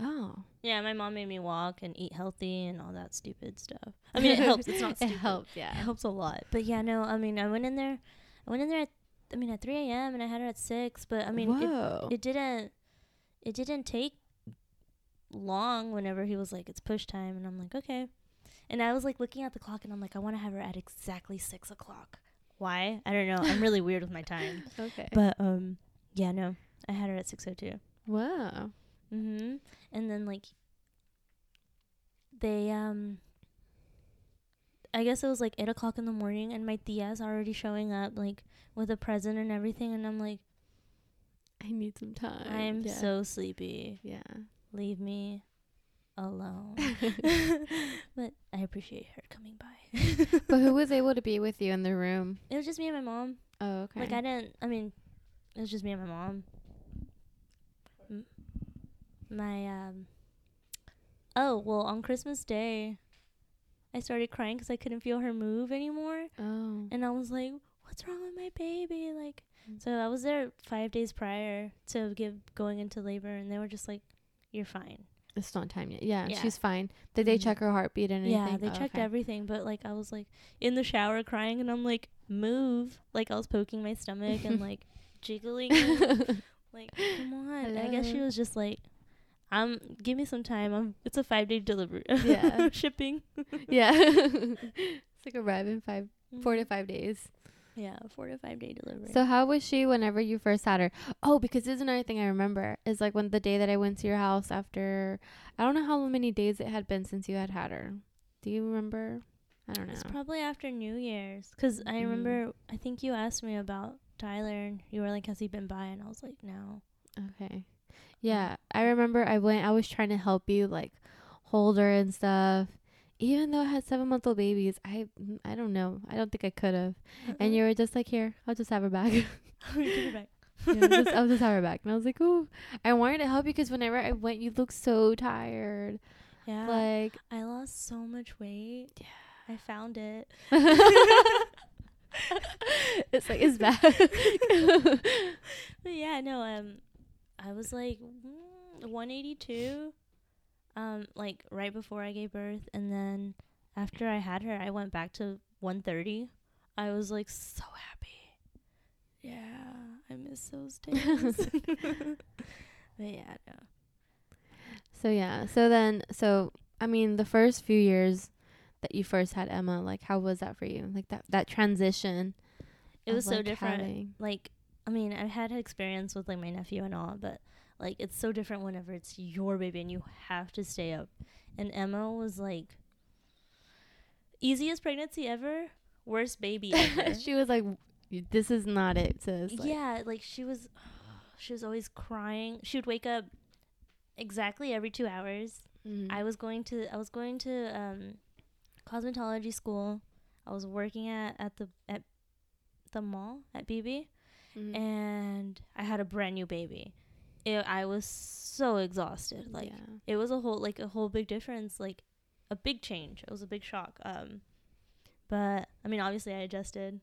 Oh, Yeah, my mom made me walk and eat healthy and all that stupid stuff. I mean, it helps. It's not it helps, yeah. It helps a lot. But yeah, no. I mean, I went in there. I went in there at. I mean, at three a.m. and I had her at six. But I mean, it, it didn't. It didn't take long. Whenever he was like, "It's push time," and I'm like, "Okay," and I was like looking at the clock and I'm like, "I want to have her at exactly six o'clock." Why? I don't know. I'm really weird with my time. okay. But um, yeah, no. I had her at six o two. Wow. Mhm. And then like they um I guess it was like eight o'clock in the morning and my tia's already showing up like with a present and everything and I'm like, I need some time. I'm yeah. so sleepy. Yeah. Leave me alone. but I appreciate her coming by. but who was able to be with you in the room? it was just me and my mom. Oh, okay. Like I didn't I mean, it was just me and my mom. My um Oh, well, on Christmas Day, I started crying 'cause I couldn't feel her move anymore. oh. And I was like, "What's wrong with my baby?" Like Mm. so I was there 5 days prior to give going into labor and they were just like, "You're fine." It's not time yet. Yeah, Yeah. she's fine. Did they Mhm. check her heartbeat and anything? Yeah, they Oh, checked okay. everything, but like I was like in the shower crying and I'm like, "Move." Like I was poking my stomach and like jiggling. Like, come on. I guess she was just like, um, give me some time. I'm, it's a five day delivery. Yeah. Shipping. yeah. it's like arrive in five, four to five days. Yeah, four to five day delivery. So how was she whenever you first had her? Oh, because this is another thing I remember is like when the day that I went to your house after I don't know how many days it had been since you had had her. Do you remember? I don't know. it's probably after New Year's. Because I Mhm. remember, I think you asked me about Tyler and you were like, has he been by? And I was like, no. Okay. Yeah, I remember I went I was trying to help you like hold her and stuff. Even though I had 7 month old babies, I I don't know. I don't think I could have. And you were just like, "Here, I'll just have her back." Give it back. Yeah, I'll, just, I'll just have her back. And I was like, "Oh, I wanted to help you because whenever I went, you looked so tired." yeah. Like, I lost so much weight. Yeah. I found it. it's like it's bad. But yeah, no, um, I was like mm, 182, um, like right before I gave birth, and then after I had her, I went back to 130. I was like so happy. Yeah, I miss those days. but yeah, no. so yeah. So then, so I mean, the first few years that you first had Emma, like, how was that for you? Like that that transition. It was so like, different. Like, I mean, I've had experience with like my nephew and all, but like it's so different whenever it's your baby and you have to stay up. And Emma was like easiest pregnancy ever, worst baby ever. she was like, "This is not it, sis." Like, yeah, like she was she was always crying. She would wake up exactly every 2 hours. mhm. I was going to I was going to um cosmetology school. I was working at at the at the mall at BB Mhm. and I had a brand new baby. It, I was so exhausted. Like yeah. it was a whole like a whole big difference, like a big change. It was a big shock. Um, but I mean, obviously, I adjusted.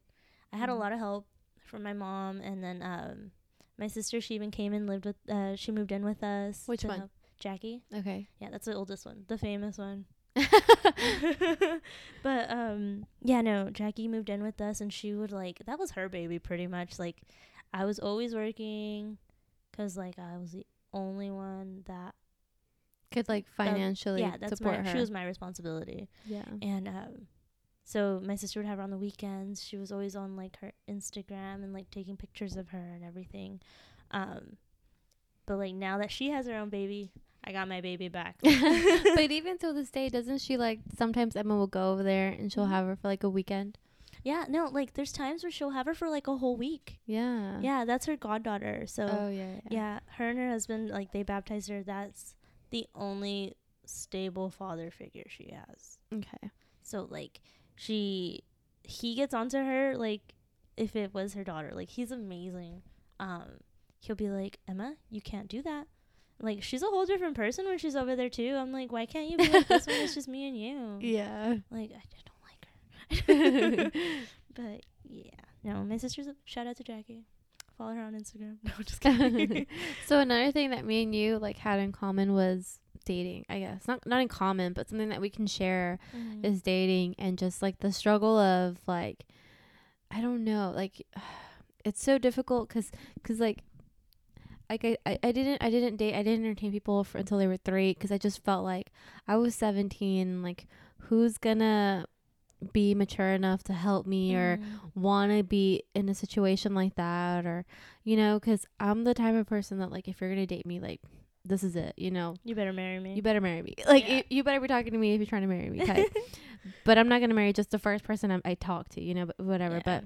I had a Mhm. lot of help from my mom, and then um, my sister. She even came and lived with. Uh, she moved in with us. Which one? Jackie. Okay. Yeah, that's the oldest one, the famous one. but um yeah no jackie moved in with us and she would like that was her baby pretty much like i was always working because like i was the only one that Could like financially yeah, that's support my her. she was my responsibility. yeah. And um so my sister would have her on the weekends. She was always on like her Instagram and like taking pictures of her and everything. Um but like now that she has her own baby, I got my baby back. but even till this day, doesn't she like sometimes Emma will go over there and she'll Mhm. have her for like a weekend? yeah, no, like there's times where she'll have her for like a whole week. Yeah. Yeah, that's her goddaughter. So Oh yeah. Yeah. yeah, her and her husband like they baptized her. That's the only stable father figure she has. Okay. So like she he gets onto her like if it was her daughter. Like he's amazing. Um he'll be like, "Emma, you can't do that." Like she's a whole different person when she's over there too. I'm like, "Why can't you be like this when it's just me and you?" Yeah. Like I, I don't like her. but yeah. No, my sister's a shout out to Jackie. Follow her on Instagram. No, just kidding. so another thing that me and you like had in common was dating. I guess not not in common, but something that we can share Mhm. is dating and just like the struggle of like I don't know, like it's so difficult cuz cuz like like I, I, I didn't I didn't date I didn't entertain people for until they were 3 cuz I just felt like I was 17 like who's going to be mature enough to help me or Mhm. want to be in a situation like that or you know cuz I'm the type of person that like if you're going to date me like this is it, you know. you better marry me. You better marry me. Like Yeah. you, you better be talking to me if you're trying to marry me. type. but I'm not gonna marry just the first person I'm, I talk to, you know. But whatever. Yeah. But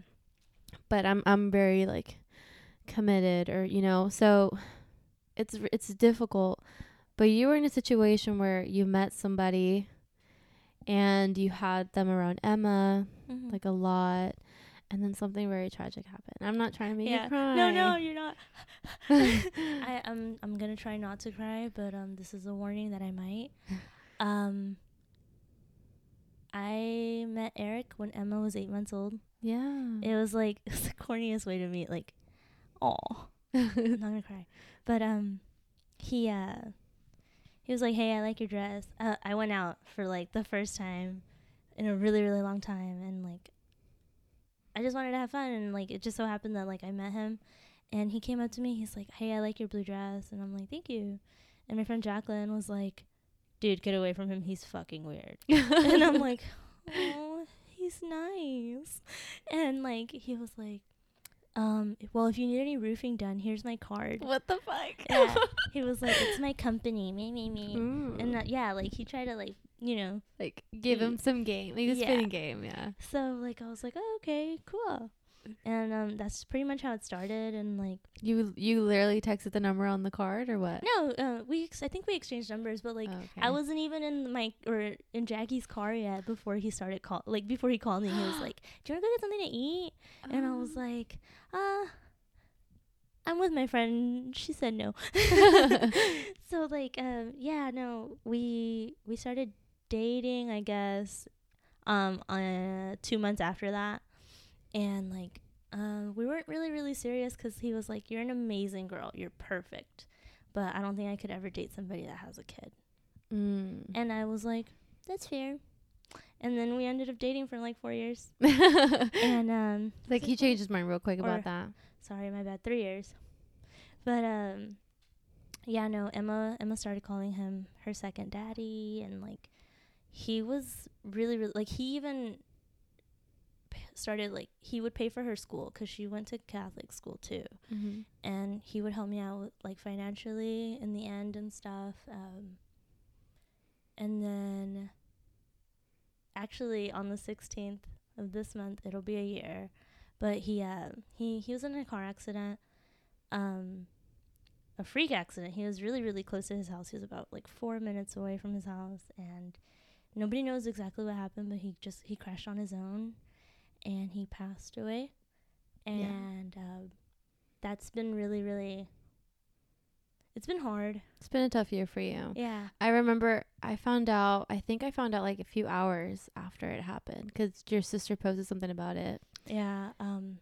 but I'm I'm very like committed, or you know. So it's it's difficult. But you were in a situation where you met somebody, and you had them around Emma Mhm. like a lot, and then something very tragic happened. I'm not trying to make Yeah. you cry. No, no, you're not. I I'm I'm gonna try not to cry, but um, this is a warning that I might. Um, I met Eric when Emma was eight months old. yeah. It was like it was the corniest way to meet. Like, oh, I'm not gonna cry, but um, he uh, he was like, "Hey, I like your dress." Uh, I went out for like the first time in a really really long time, and like, I just wanted to have fun, and like it just so happened that like I met him, and he came up to me. He's like, "Hey, I like your blue dress," and I'm like, "Thank you." And my friend Jacqueline was like, "Dude, get away from him. He's fucking weird." and I'm like, "Oh, he's nice." And like he was like, um, well, if you need any roofing done, here's my card. what the fuck? Yeah. he was like, it's my company, me, me, me. Ooh. And uh, yeah, like he tried to like, you know. like give him some game, like a Yeah. spinning game, yeah. So like I was like, oh, okay, cool. And um, that's pretty much how it started. And like, You you literally texted the number on the card or what? no, uh, we ex- I think we exchanged numbers, but like. Oh, okay. I wasn't even in my or in Jackie's car yet before he started call like before he called me. He was like, "Do you want to go get something to eat?" And I was Oh. like, "Uh, I'm with my friend." She said no. so like, um, yeah, no, we we started dating, I guess, um, uh, two months after that, and like, um, we weren't really really serious because he was like, "You're an amazing girl. You're perfect." But I don't think I could ever date somebody that has a kid. Mm. And I was like, that's fair. And then we ended up dating for like four years. And um like he changed his mind real quick about that. sorry, my bad, three years. But um yeah, no, Emma Emma started calling him her second daddy and like he was really really like he even started like he would pay for her school cuz she went to Catholic school too. Mm-hmm. and he would help me out like financially in the end and stuff um and then actually on the 16th of this month it'll be a year but he uh he he was in a car accident um a freak accident he was really really close to his house he was about like 4 minutes away from his house and nobody knows exactly what happened but he just he crashed on his own and he passed away Yeah. and uh, that's been really really it's been hard It's been a tough year for you. yeah I remember I found out. I think I found out like a few hours after it happened because your sister posted something about it. yeah um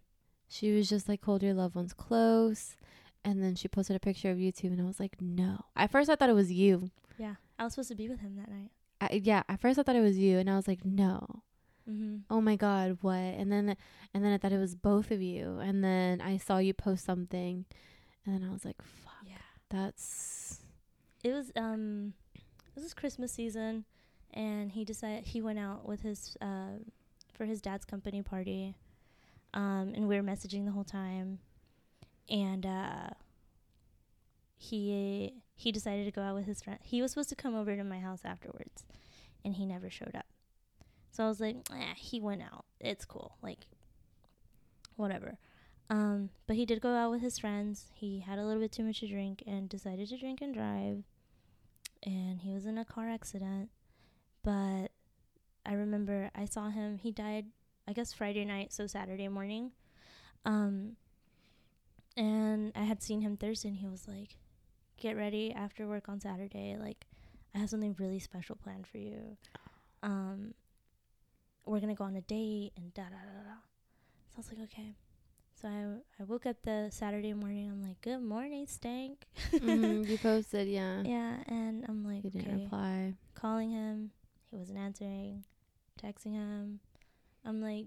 She was just like, "Hold your loved ones close," and then she posted a picture of you two, and I was like, "No." At first, I thought it was you. yeah i was supposed to be with him that night I, yeah, at first I thought it was you, and I was like, "No." Mm-hmm. oh my god what and then and then i thought it was both of you and then i saw you post something and then i was like fuck yeah that's it was um this is Christmas season, and he decided he went out with his uh, for his dad's company party, um, and we were messaging the whole time, and uh, he he decided to go out with his friend. He was supposed to come over to my house afterwards, and he never showed up. So I was like, eh, he went out. It's cool, like whatever. Um, but he did go out with his friends. He had a little bit too much to drink and decided to drink and drive. And he was in a car accident. But I remember I saw him. He died, I guess, Friday night, so Saturday morning. Um, and I had seen him Thursday, and he was like, "Get ready after work on Saturday. Like, I have something really special planned for you. Um, we're gonna go on a date and da da da da." So I was like, "Okay." So I I woke up the Saturday morning. I'm like, "Good morning, Stank." mm-hmm, you posted, yeah. Yeah, and I'm like, You didn't okay, reply. calling him. He wasn't answering. Texting him. I'm like,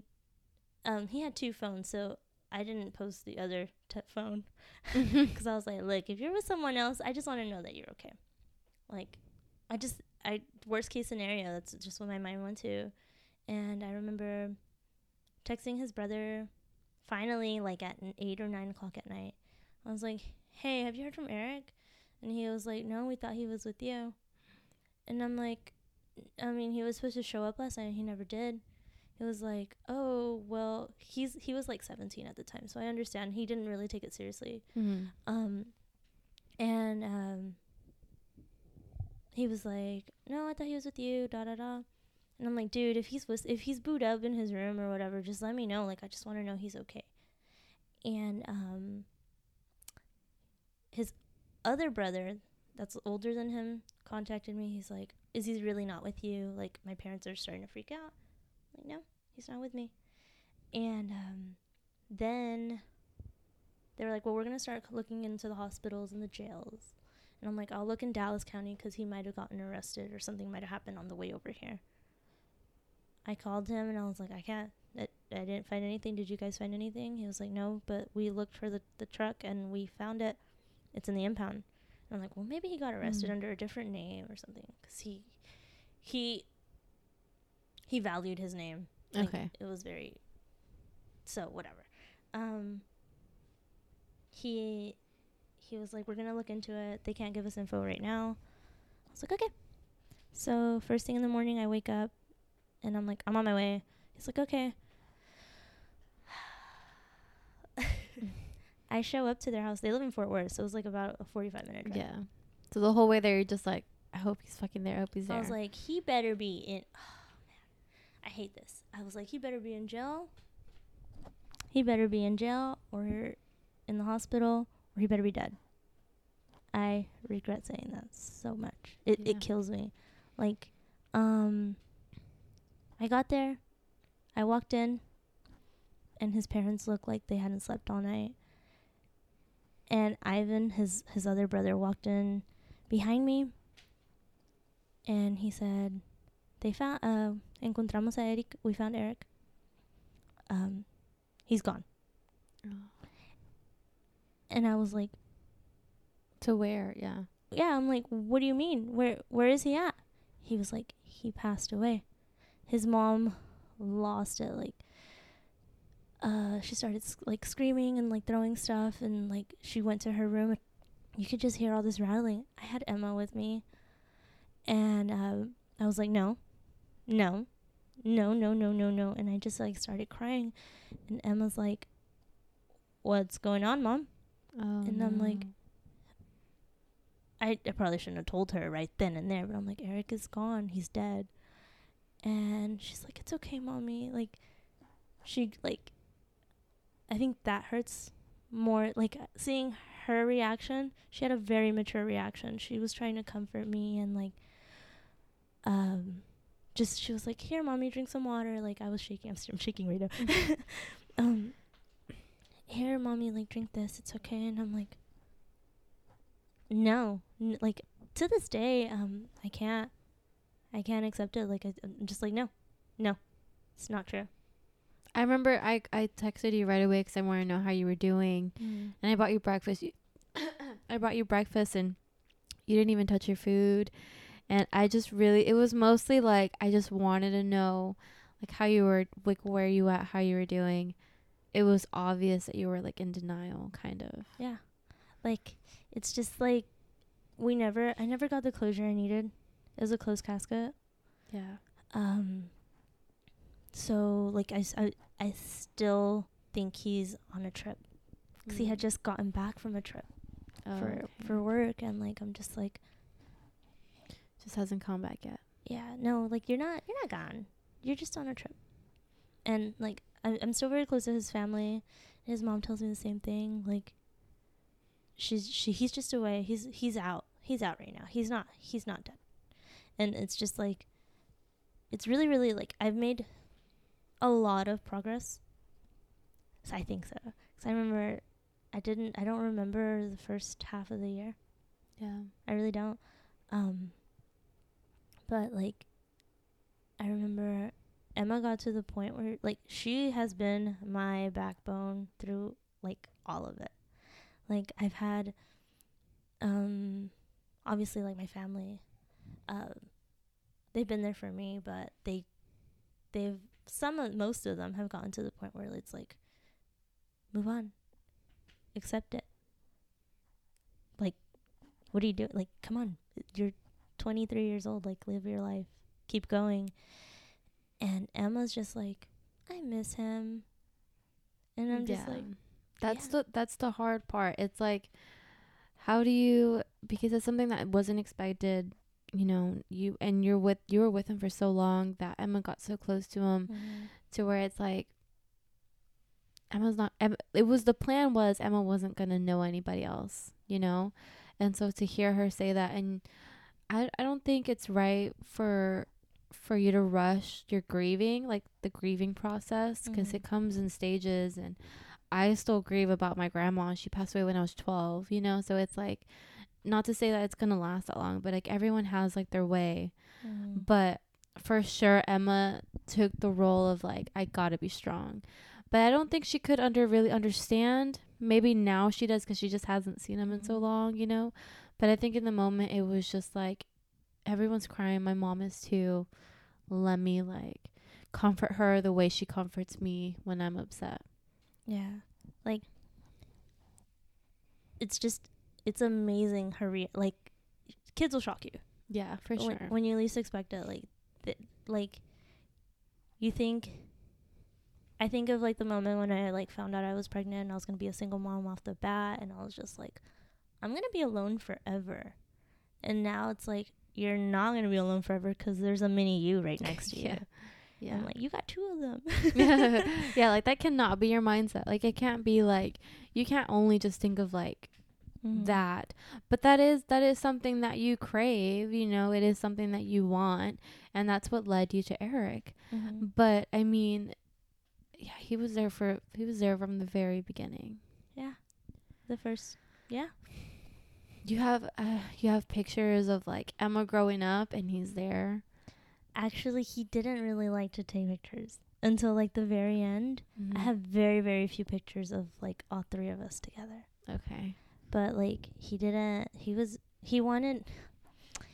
um, he had two phones, so I didn't post the other t- phone because I was like, look, if you're with someone else, I just want to know that you're okay. Like, I just, I worst case scenario. That's just what my mind went to, and I remember texting his brother. Finally, like at eight or nine o'clock at night, I was like, "Hey, have you heard from Eric?" And he was like, "No, we thought he was with you." And I'm like, I mean, he was supposed to show up last night. He never did. He was like, "Oh, well, he's he was like 17 at the time, so I understand. He didn't really take it seriously." mm-hmm. Um, and um, he was like, "No, I thought he was with you." Da da da. And I'm like, "Dude, if he's if he's booed up in his room or whatever, just let me know. Like, I just want to know he's okay." And um, his other brother, that's older than him, contacted me. He's like, "Is he really not with you? Like, my parents are starting to freak out." I'm like, no, he's not with me. And um, then they were like, well, we're to start looking into the hospitals and the jails. And I'm like, I'll look in Dallas County because he might have gotten arrested or something might have happened on the way over here. I called him and I was like, I can't. I, I didn't find anything. Did you guys find anything? He was like, no, but we looked for the, the truck and we found it. It's in the impound. And I'm like, well, maybe he got arrested Mm. under a different name or something because he, he, he valued his name. Like, Okay. It was very, so whatever. Um, he, he was like, we're gonna look into it. They can't give us info right now. I was like, okay. So first thing in the morning, I wake up, and I'm like, I'm on my way. He's like, okay. I show up to their house. They live in Fort Worth, so it was like about a 45 minute drive. Yeah. So the whole way there, you're just like, I hope he's fucking there. I hope he's there. I was like, he better be in. Oh man, I hate this. I was like, he better be in jail. He better be in jail or in the hospital, or he better be dead. I regret saying that so much. It Yeah. it kills me. Like, um, I got there, I walked in, and his parents looked like they hadn't slept all night. And Ivan, his his other brother, walked in behind me and he said, "They found uh, encontramos a Eric. We found Eric. Um, he's gone." Oh. And I was like, to where? Yeah. "Yeah." I'm like, "What do you mean? Where Where is he at?" He was like, "He passed away. His mom lost it. Like, uh, she started sc- like screaming and like throwing stuff, and like she went to her room. You could just hear all this rattling. I had Emma with me, and um, I was like, "No, no, no, no, no, no, no," and I just like started crying, and Emma's like, "What's going on, mom?" Oh. And I'm like. I, I probably shouldn't have told her right then and there, but I'm like, Eric is gone. He's dead. And she's like, it's okay, mommy. Like, she, like, I think that hurts more. Like, seeing her reaction, she had a very mature reaction. She was trying to comfort me and, like, um, just, she was like, here, mommy, drink some water. Like, I was shaking. I'm, st- I'm shaking right now. um, here, mommy, like, drink this. It's okay. And I'm like, no, N- like to this day, um, I can't, I can't accept it. Like I, I'm just like no, no, it's not true. I remember I I texted you right away because I wanted to know how you were doing, mm-hmm. and I bought you breakfast. You I brought you breakfast, and you didn't even touch your food. And I just really, it was mostly like I just wanted to know, like how you were, like where you at, how you were doing. It was obvious that you were like in denial, kind of. Yeah. Like it's just like we never I never got the closure I needed. It was a closed casket. Yeah. Um so like I, s- I, I still think he's on a trip cuz he had just gotten back from a trip Oh, for okay. for work and like I'm just like just hasn't come back yet. yeah, no, like you're not you're not gone. You're just on a trip. And like I'm I'm still very close to his family. His mom tells me the same thing. Like she's she he's just away. He's he's out. He's out right now. He's not he's not dead. And it's just like it's really really like I've made a lot of progress. So I think so. Cuz I remember I didn't I don't remember the first half of the year. Yeah. I really don't. Um, but like, I remember Emma got to the point where like she has been my backbone through like all of it. Like I've had, um, obviously like my family, um, they've been there for me, but they, they've some of most of them have gotten to the point where it's like, move on, accept it. Like, what do you do? Like, come on, you're 23 years old. Like, live your life, keep going. And Emma's just like, I miss him, and I'm just Yeah. like, that's yeah. the that's the hard part. It's like how do you because it's something that wasn't expected, you know, you and you're with you were with him for so long that Emma got so close to him to where it's like Emma's not Emma, it was the plan was Emma wasn't going to know anybody else, you know? And so to hear her say that and I I don't think it's right for for you to rush your grieving, like the grieving process because Mhm. it comes in stages and I still grieve about my grandma. She passed away when I was 12, you know? So it's like not to say that it's going to last that long, but like everyone has like their way. Mhm. But for sure, Emma took the role of like, I gotta be strong. But I don't think she could under really understand. Maybe now she does because she just hasn't seen him in so Mhm. long, you know. But I think in the moment it was just like, everyone's crying. My mom is too. Let me like comfort her the way she comforts me when I'm upset. Yeah. Like it's just it's amazing her re- like kids will shock you. Yeah, for when, sure. when you least expect it like th- like you think I think of like the moment when I like found out I was pregnant and I was going to be a single mom off the bat and I was just like I'm going to be alone forever. And now it's like you're not going to be alone forever cuz there's a mini you right next to you. yeah. Yeah. I'm like you got two of them. yeah, like that cannot be your mindset. Like it can't be like you can't only just think of like Mhm. that. But that is that is something that you crave, you know, it is something that you want and that's what led you to Eric. Mhm. But I mean yeah, he was there for he was there from the very beginning. Yeah. The first yeah. You have uh, you have pictures of like Emma growing up and he's there. Actually, he didn't really like to take pictures until like the very end. I Mhm. have very very few pictures of like all three of us together. okay. But like he didn't he was he wanted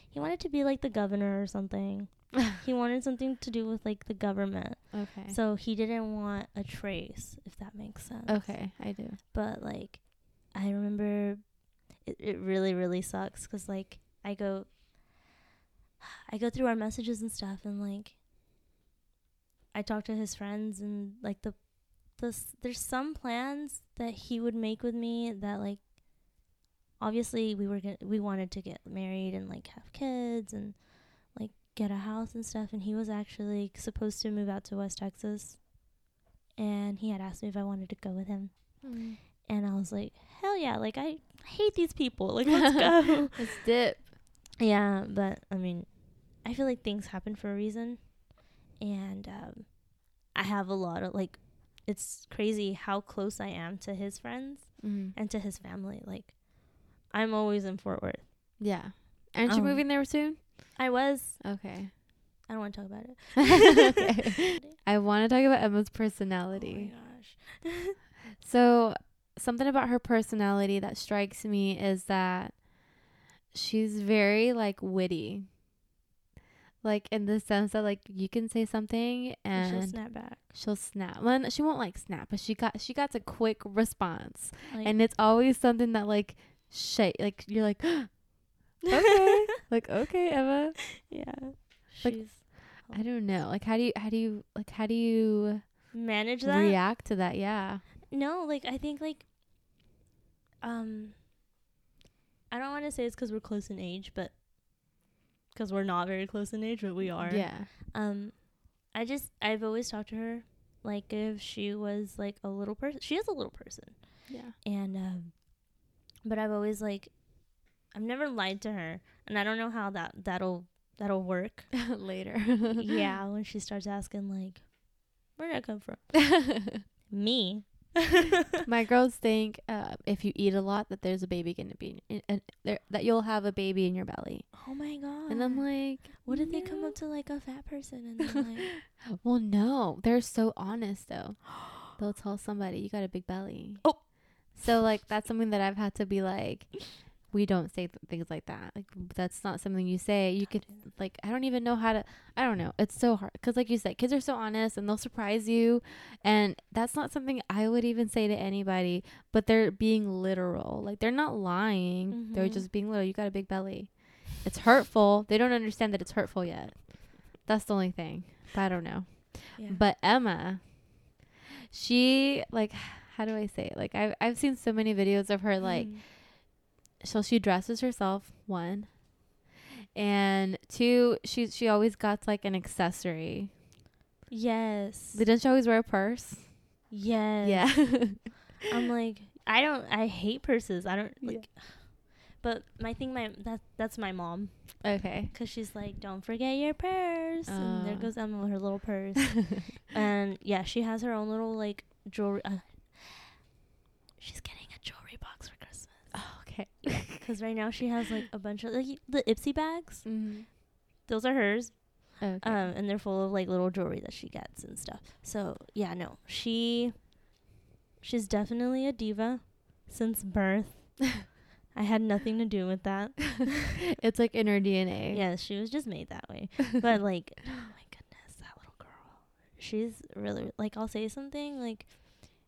he wanted to be like the governor or something. he wanted something to do with like the government. Okay. So he didn't want a trace, if that makes sense. okay, I do. But like I remember it, it really really sucks cuz like I go I go through our messages and stuff and like I talk to his friends and like the the there's some plans that he would make with me that like obviously we were gonna, we wanted to get married and like have kids and like get a house and stuff and he was actually supposed to move out to West Texas and he had asked me if I wanted to go with him Mm. and I was like hell yeah like I hate these people like let's go Let's dip. yeah but I mean I feel like things happen for a reason and um I have a lot of like it's crazy how close I am to his friends Mm. and to his family like I'm always in Fort Worth Yeah. Aren't you Um, moving there soon? I was Okay. I don't want to talk about it okay. I want to talk about Emma's personality. oh my gosh So, something about her personality that strikes me is that she's very like witty. like in the sense that like you can say something And she'll snap back. she'll snap. Well, she won't like snap, but she got she got a quick response, Like, and it's always something that like shake like you're like okay like okay Emma. yeah. like, She's I don't know like how do you how do you like how do you manage that. react to that? Yeah. No, like I think like um I don't want to say it's cuz we're close in age, but cuz we're not very close in age, but we are. Yeah. Um I just I've always talked to her like if she was like a little person. She is a little person. Yeah. And um but I've always like I've never lied to her, and I don't know how that that'll that'll work. Later. yeah, when she starts asking like where did I come from? Me. My girls think uh, if you eat a lot that there's a baby gonna be in, in, there, that you'll have a baby in your belly, Oh my god. and I'm like, What if they come up to like a fat person and they're like, Well, no, they're so honest though. They'll tell somebody you got a big belly. Oh. So like that's something that I've had to be like, we don't say th- things like that. Like that's not something you say. You could like I don't even know how to. I don't know. It's so hard because like you said, kids are so honest and they'll surprise you, and that's not something I would even say to anybody. But they're being literal. Like they're not lying. They're Mhm. just being literal. You got a big belly. It's hurtful. They don't understand that it's hurtful yet. That's the only thing. But I don't know. yeah. But Emma, she like how do I say it? Like I've I've seen so many videos of her like Mm. so she dresses herself one and two she she always got like an accessory. yes, Didn't she always wear a purse? yes, Yeah. I'm like, I don't, I hate purses. I don't Yeah. like. But my thing, my that that's my mom, okay. cause she's like, don't forget your purse, and there Uh. goes Emma with her little purse, and yeah, she has her own little like jewelry. Uh, she's getting a jewelry box for Christmas. oh, okay. Cause right now she has like a bunch of like the Ipsy bags. mm-hmm. Those are hers. Okay. um, and they're full of like little jewelry that she gets and stuff. So yeah, no, she, she's definitely a diva since birth. I had nothing to do with that. it's like in her DNA. Yeah, she was just made that way. But like, oh my goodness, that little girl. She's really like, I'll say something like,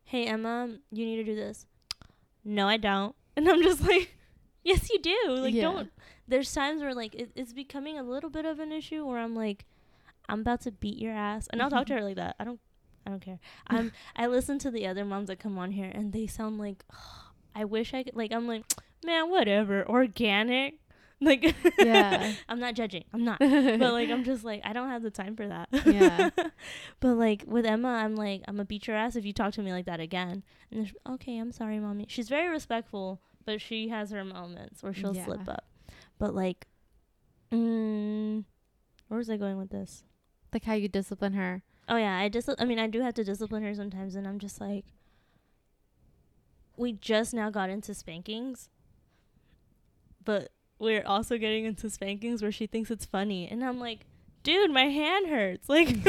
"Hey Emma, you need to do this." No, I don't. And I'm just like, "Yes, you do." Like, Yeah. don't. There's times where like it, it's becoming a little bit of an issue where I'm like, I'm about to beat your ass, and I'll talk to mm-hmm. her like that. I don't, I don't care. I'm. I listen to the other moms that come on here, and they sound like, I wish I could. Like, I'm like, man, whatever, organic. Like, Yeah. I'm not judging. I'm not but like I'm just like I don't have the time for that. Yeah. but like with Emma, I'm like I'm gonna beat your ass if you talk to me like that again. And okay, I'm sorry, mommy. She's very respectful, but she has her moments where she'll slip up. But like, mm, where was I going with this? like how you discipline her. Oh yeah, I dis. I mean, I do have to discipline her sometimes, and I'm just like, we just now got into spankings, but we're also getting into spankings where she thinks it's funny, and I'm like, dude, my hand hurts. Like,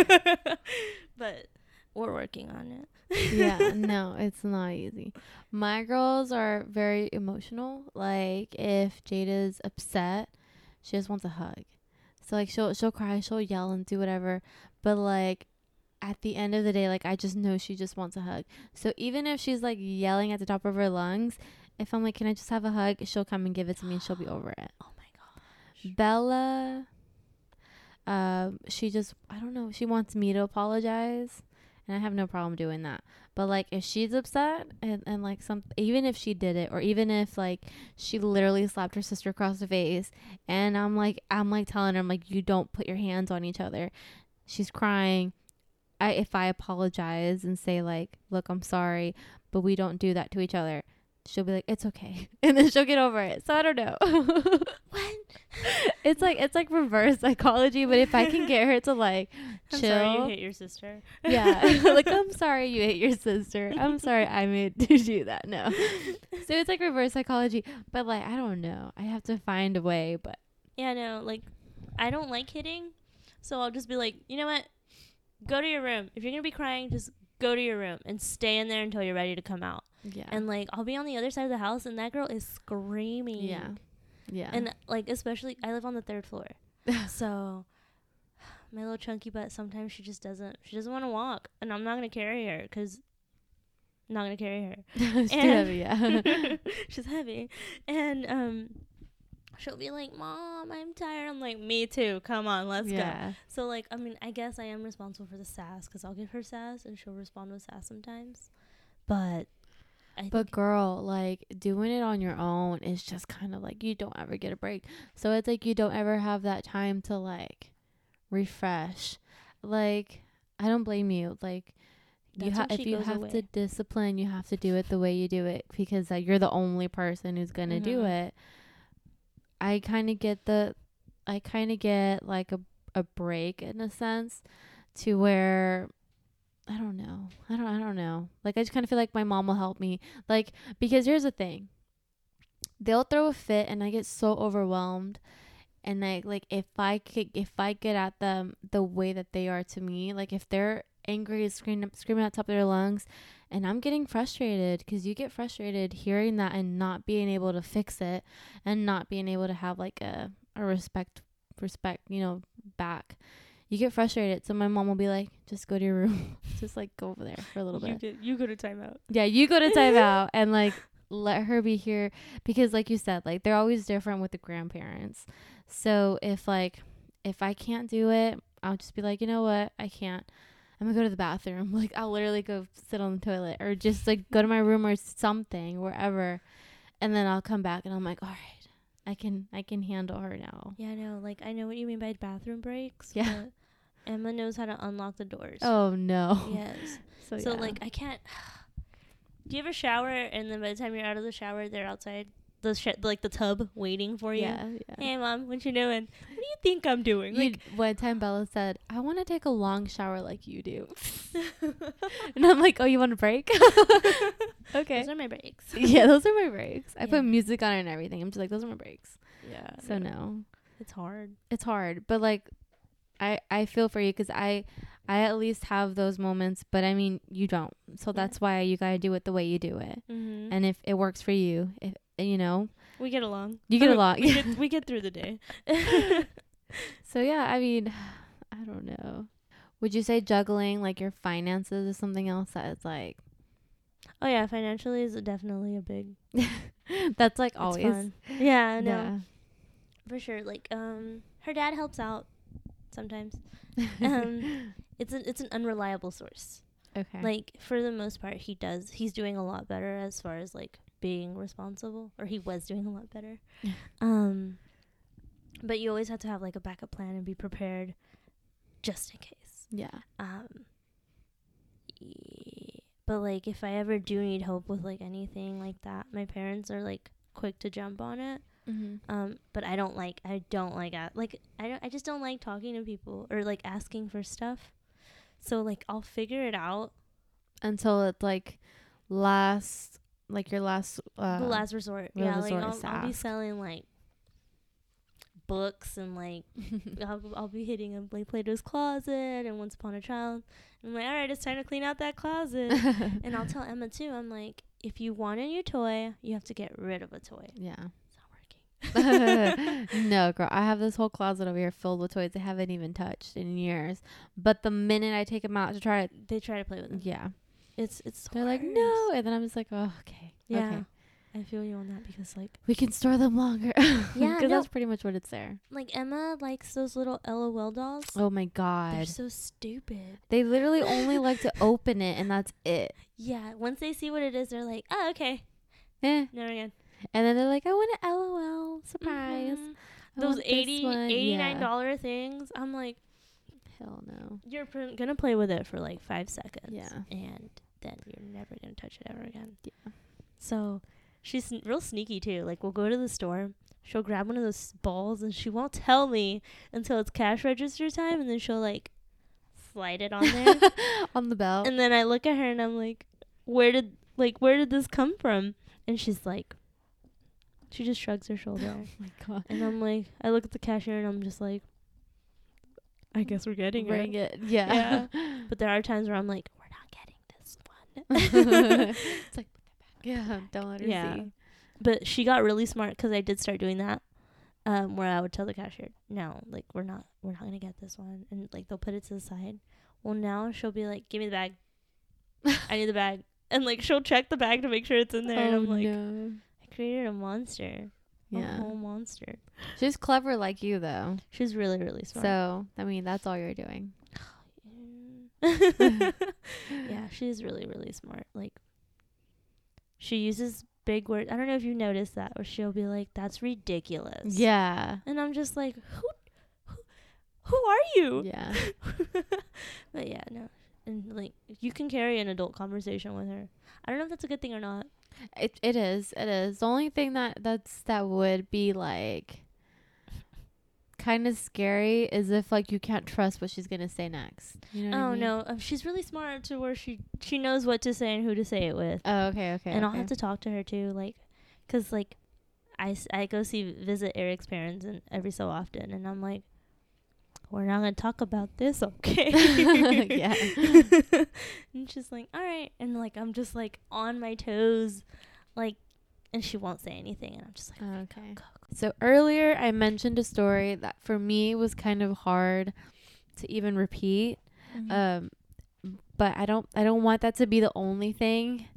but we're working on it. yeah, no, it's not easy. My girls are very emotional. Like if Jada's upset, she just wants a hug. So like she'll she'll cry, she'll yell and do whatever. But like at the end of the day, like I just know she just wants a hug. So even if she's like yelling at the top of her lungs, if I'm like, Can I just have a hug? She'll come and give it to me and she'll be over it. Oh my gosh. Bella um she just I don't know, she wants me to apologize and I have no problem doing that. But like if she's upset and, and like some even if she did it or even if like she literally slapped her sister across the face and I'm like I'm like telling her I'm like you don't put your hands on each other. She's crying. I if I apologize and say like, "Look, I'm sorry, but we don't do that to each other." She'll be like, "It's okay." And then she'll get over it. So I don't know. What? it's like it's like reverse psychology, but if I can get her to like I'm chill, sorry you hate your sister. yeah, like I'm sorry you hate your sister. I'm sorry I made you do that. No, so it's like reverse psychology, but like I don't know. I have to find a way, but Yeah, no, like I don't like hitting, so I'll just be like, you know what? Go to your room. If you're gonna be crying, just go to your room and stay in there until you're ready to come out. Yeah, And like I'll be on the other side of the house, and that girl is screaming. yeah, yeah, And like especially, I live on the third floor, so my little chunky butt. Sometimes she just doesn't. She doesn't want to walk, and I'm not gonna carry her because I'm not gonna carry her. it's too heavy, yeah. she's heavy, and um, she'll be like, "Mom, I'm tired." I'm like, "Me too. Come on, let's go." yeah. So like, I mean, I guess I am responsible for the sass because I'll give her sass and she'll respond with sass sometimes. But I But girl, like doing it on your own is just kind of like you don't ever get a break. So it's like you don't ever have that time to like refresh. Like I don't blame you. Like you when if you have to discipline, you have to do it the way you do it because uh, you're the only person who's going to do it. I kind of get the I kind of get like a a break in a sense to where I don't know. I don't I don't know. Like I just kind of feel like my mom will help me. Like because here's the thing. They'll throw a fit and I get so overwhelmed and like like if I could if I get at them the way that they are to me, like if they're angry screaming screaming at top of their lungs and I'm getting frustrated cuz you get frustrated hearing that and not being able to fix it and not being able to have like a a respect respect, you know, back. You get frustrated. So my mom will be like, just go to your room. just like go over there for a little you bit. get, you go to timeout. Yeah, you go to timeout and like let her be here because like you said, like they're always different with the grandparents. So if like if I can't do it, I'll just be like, you know what? I can't. I'm gonna go to the bathroom. Like I'll literally go sit on the toilet or just like go to my room or something, wherever. And then I'll come back and I'm like, all right, I can I can handle her now. Yeah, I know. Like I know what you mean by bathroom breaks. Yeah. Emma knows how to unlock the doors. Oh no. Yes. So, So yeah. like I can't. Do you ever shower and then by the time you're out of the shower, they're outside the sh- like the tub waiting for you? yeah, yeah. Hey mom, what you doing? What do you think I'm doing? You, Like one time Bella said, I want to take a long shower like you do. and I'm like, oh, you want a break? okay. those are my breaks. yeah, those are my breaks. I Yeah. put music on it and everything. I'm just like, those are my breaks. Yeah. So no, it's hard. it's hard. But like, I, I feel for you because I, I at least have those moments, but I mean, you don't. So Yeah. that's why you got to do it the way you do it. Mm-hmm. And if it works for you, if, you know, we get along. you get along. we, get, we get through the day. So yeah, I mean, I don't know. Would you say juggling like your finances is something else that is like oh yeah, financially is definitely a big. that's like always. Yeah, I know. yeah. for sure. Like um, her dad helps out sometimes. Um, it's an it's an unreliable source. okay. Like for the most part, he does. He's doing a lot better as far as like being responsible, or he was doing a lot better. um, but you always have to have like a backup plan and be prepared, just in case. yeah. Um, ye- but like if I ever do need help with like anything like that, my parents are like quick to jump on it. Mm-hmm. Um, but I don't like I don't like a like I don't I just don't like talking to people or like asking for stuff. So like I'll figure it out Until it like last like your last uh the last resort. Yeah, resort like I'll, I'll be selling like books and like I'll, I'll be hitting up like Plato's Closet and Once Upon a Child. And I'm like, all right, it's time to clean out that closet. and I'll tell Emma too. I'm like, if you want a new toy, you have to get rid of a toy. yeah. It's not working. no, girl, I have this whole closet over here filled with toys I haven't even touched in years. But the minute I take them out to try it, they try to play with them. yeah, It's it's. they're like no, and then I'm just like, oh, okay, Yeah. okay. I feel you on that because like we can store them longer. Yeah, because no. that's pretty much what it's there. like Emma likes those little LOL dolls. Oh my god, They're so stupid. they literally only like to open it, and that's it. Yeah, once they see what it is, they're like, "Oh, okay, Eh. never again." And then they're like, I want an LOL surprise. Mhm. Those want this 80 one." 89 Yeah. things. I'm like, Hell no. you're pr- gonna play with it for like five seconds. Yeah. and then you're never gonna touch it ever again. Yeah. So she's n- real sneaky too. Like we'll go to the store. She'll grab one of those balls and she won't tell me until it's cash register time, and then she'll like slide it on there. On the belt. And then I look at her and I'm like, "Where did like where did this come from?" And she's like, she just shrugs her shoulder. oh my god. and I'm like, I look at the cashier and I'm just like, I guess we're getting Bring it. it. Yeah. But there are times where I'm like, we're not getting this one. it's like, put that back. Yeah. Don't let her Yeah. see. but she got really smart because I did start doing that. um, where I would tell the cashier, no, like we're not, we're not gonna get this one, and like they'll put it to the side. Well, now she'll be like, give me the bag. I need the bag, and like she'll check the bag to make sure it's in there, and oh I'm like, no. Created a monster, Yeah. a whole monster. She's clever like you though. She's really, really smart. So I mean that's all you're doing. yeah, she's really, really smart. Like, she uses big words. I don't know if you noticed that, or she'll be like, "That's ridiculous." Yeah. and I'm just like, who, who, who are you? Yeah. but yeah, no, and like, you can carry an adult conversation with her. I don't know if that's a good thing or not. It it is. It is. The only thing that that's that would be like kind of scary is if like you can't trust what she's gonna say next. You know what I oh mean? no, um, she's really smart to where she she knows what to say and who to say it with. Oh, okay, okay. and I'll have to talk to her too, like, cause like, I, I go see visit Eric's parents and every so often, and I'm like, we're not gonna talk about this, okay? Yeah. and she's like, all right, and like I'm just like on my toes, like, and she won't say anything, and I'm just like, go, okay. go, go. So earlier I mentioned a story that for me was kind of hard to even repeat. Mhm. Um but I don't I don't want that to be the only thing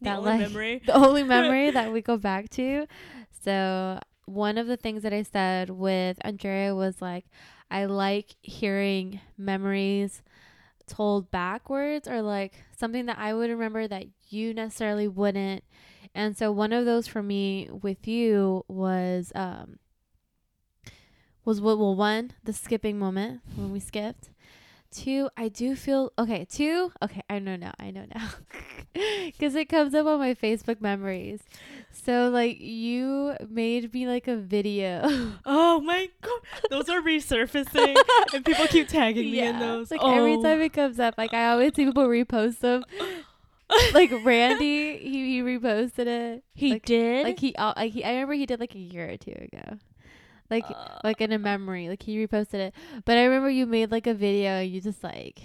the that only like memory. the only memory that we go back to. So one of the things that I said with Andrea was like I like hearing memories told backwards or like something that I would remember that you necessarily wouldn't. And so one of those for me with you was um was what well one the skipping moment when we skipped. Two, I do feel okay. Two, okay, I know now. I know now, because it comes up on my Facebook memories. So like you made me like a video. Oh my god, those are resurfacing, and people keep tagging me in those. Like oh. every time it comes up, like I always see people repost them. like Randy, he, he reposted it. he like, did, Like he, uh, like he, I remember he did like a year or two ago. Like Uh, like in a memory, like he reposted it. But I remember you made like a video and you just like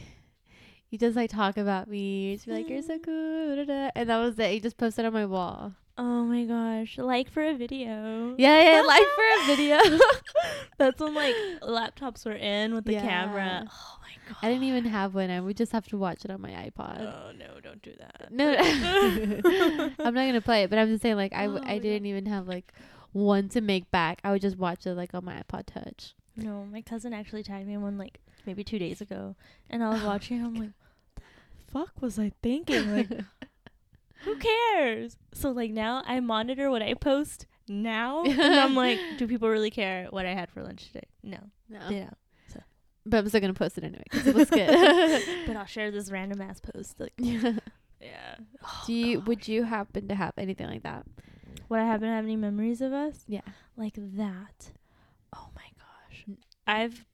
you just like talk about me. Just be like, You're so cool da, da, da. and that was it. You just posted on my wall. Oh my gosh, like for a video. Yeah, yeah, like for a video. That's when like laptops were in with the Yeah. camera. Oh my god. I didn't even have one and we just have to watch it on my iPod. Oh no, don't do that. No, I'm not gonna play it, but I'm just saying like I, w- Oh I didn't even have like one to make back. I would just watch it like on my iPod Touch. No, my cousin actually tagged me one like maybe two days ago, and I was watching. and I'm like, "Fuck, was I thinking? Like, who cares?" So like now I monitor what I post now, and I'm like, "Do people really care what I had for lunch today?" No, No, they don't. but I'm still gonna post it anyway because it looks good. But I'll share this random ass post. Like, yeah. yeah. Oh, Do you gosh. would you happen to have anything like that? Would I happen to have any memories of us Yeah. like that? Oh my gosh, I've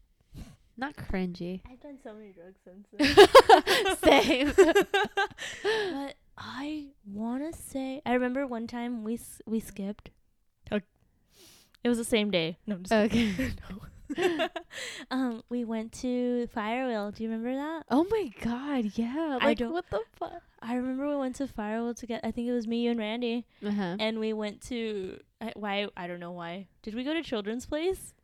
Not cringy. I've done so many drugs since then. Same. but I want to say I remember one time we s- we skipped. It was the same day. No, I'm just Okay. kidding. no. um, we went to Firewheel. Do you remember that? Oh my god, yeah. I Like don't- what the fuck? I remember we went to Firewheel to get. I think it was me, you, and Randy, Uh-huh. and we went to. I, why I don't know why. Did we go to Children's Place?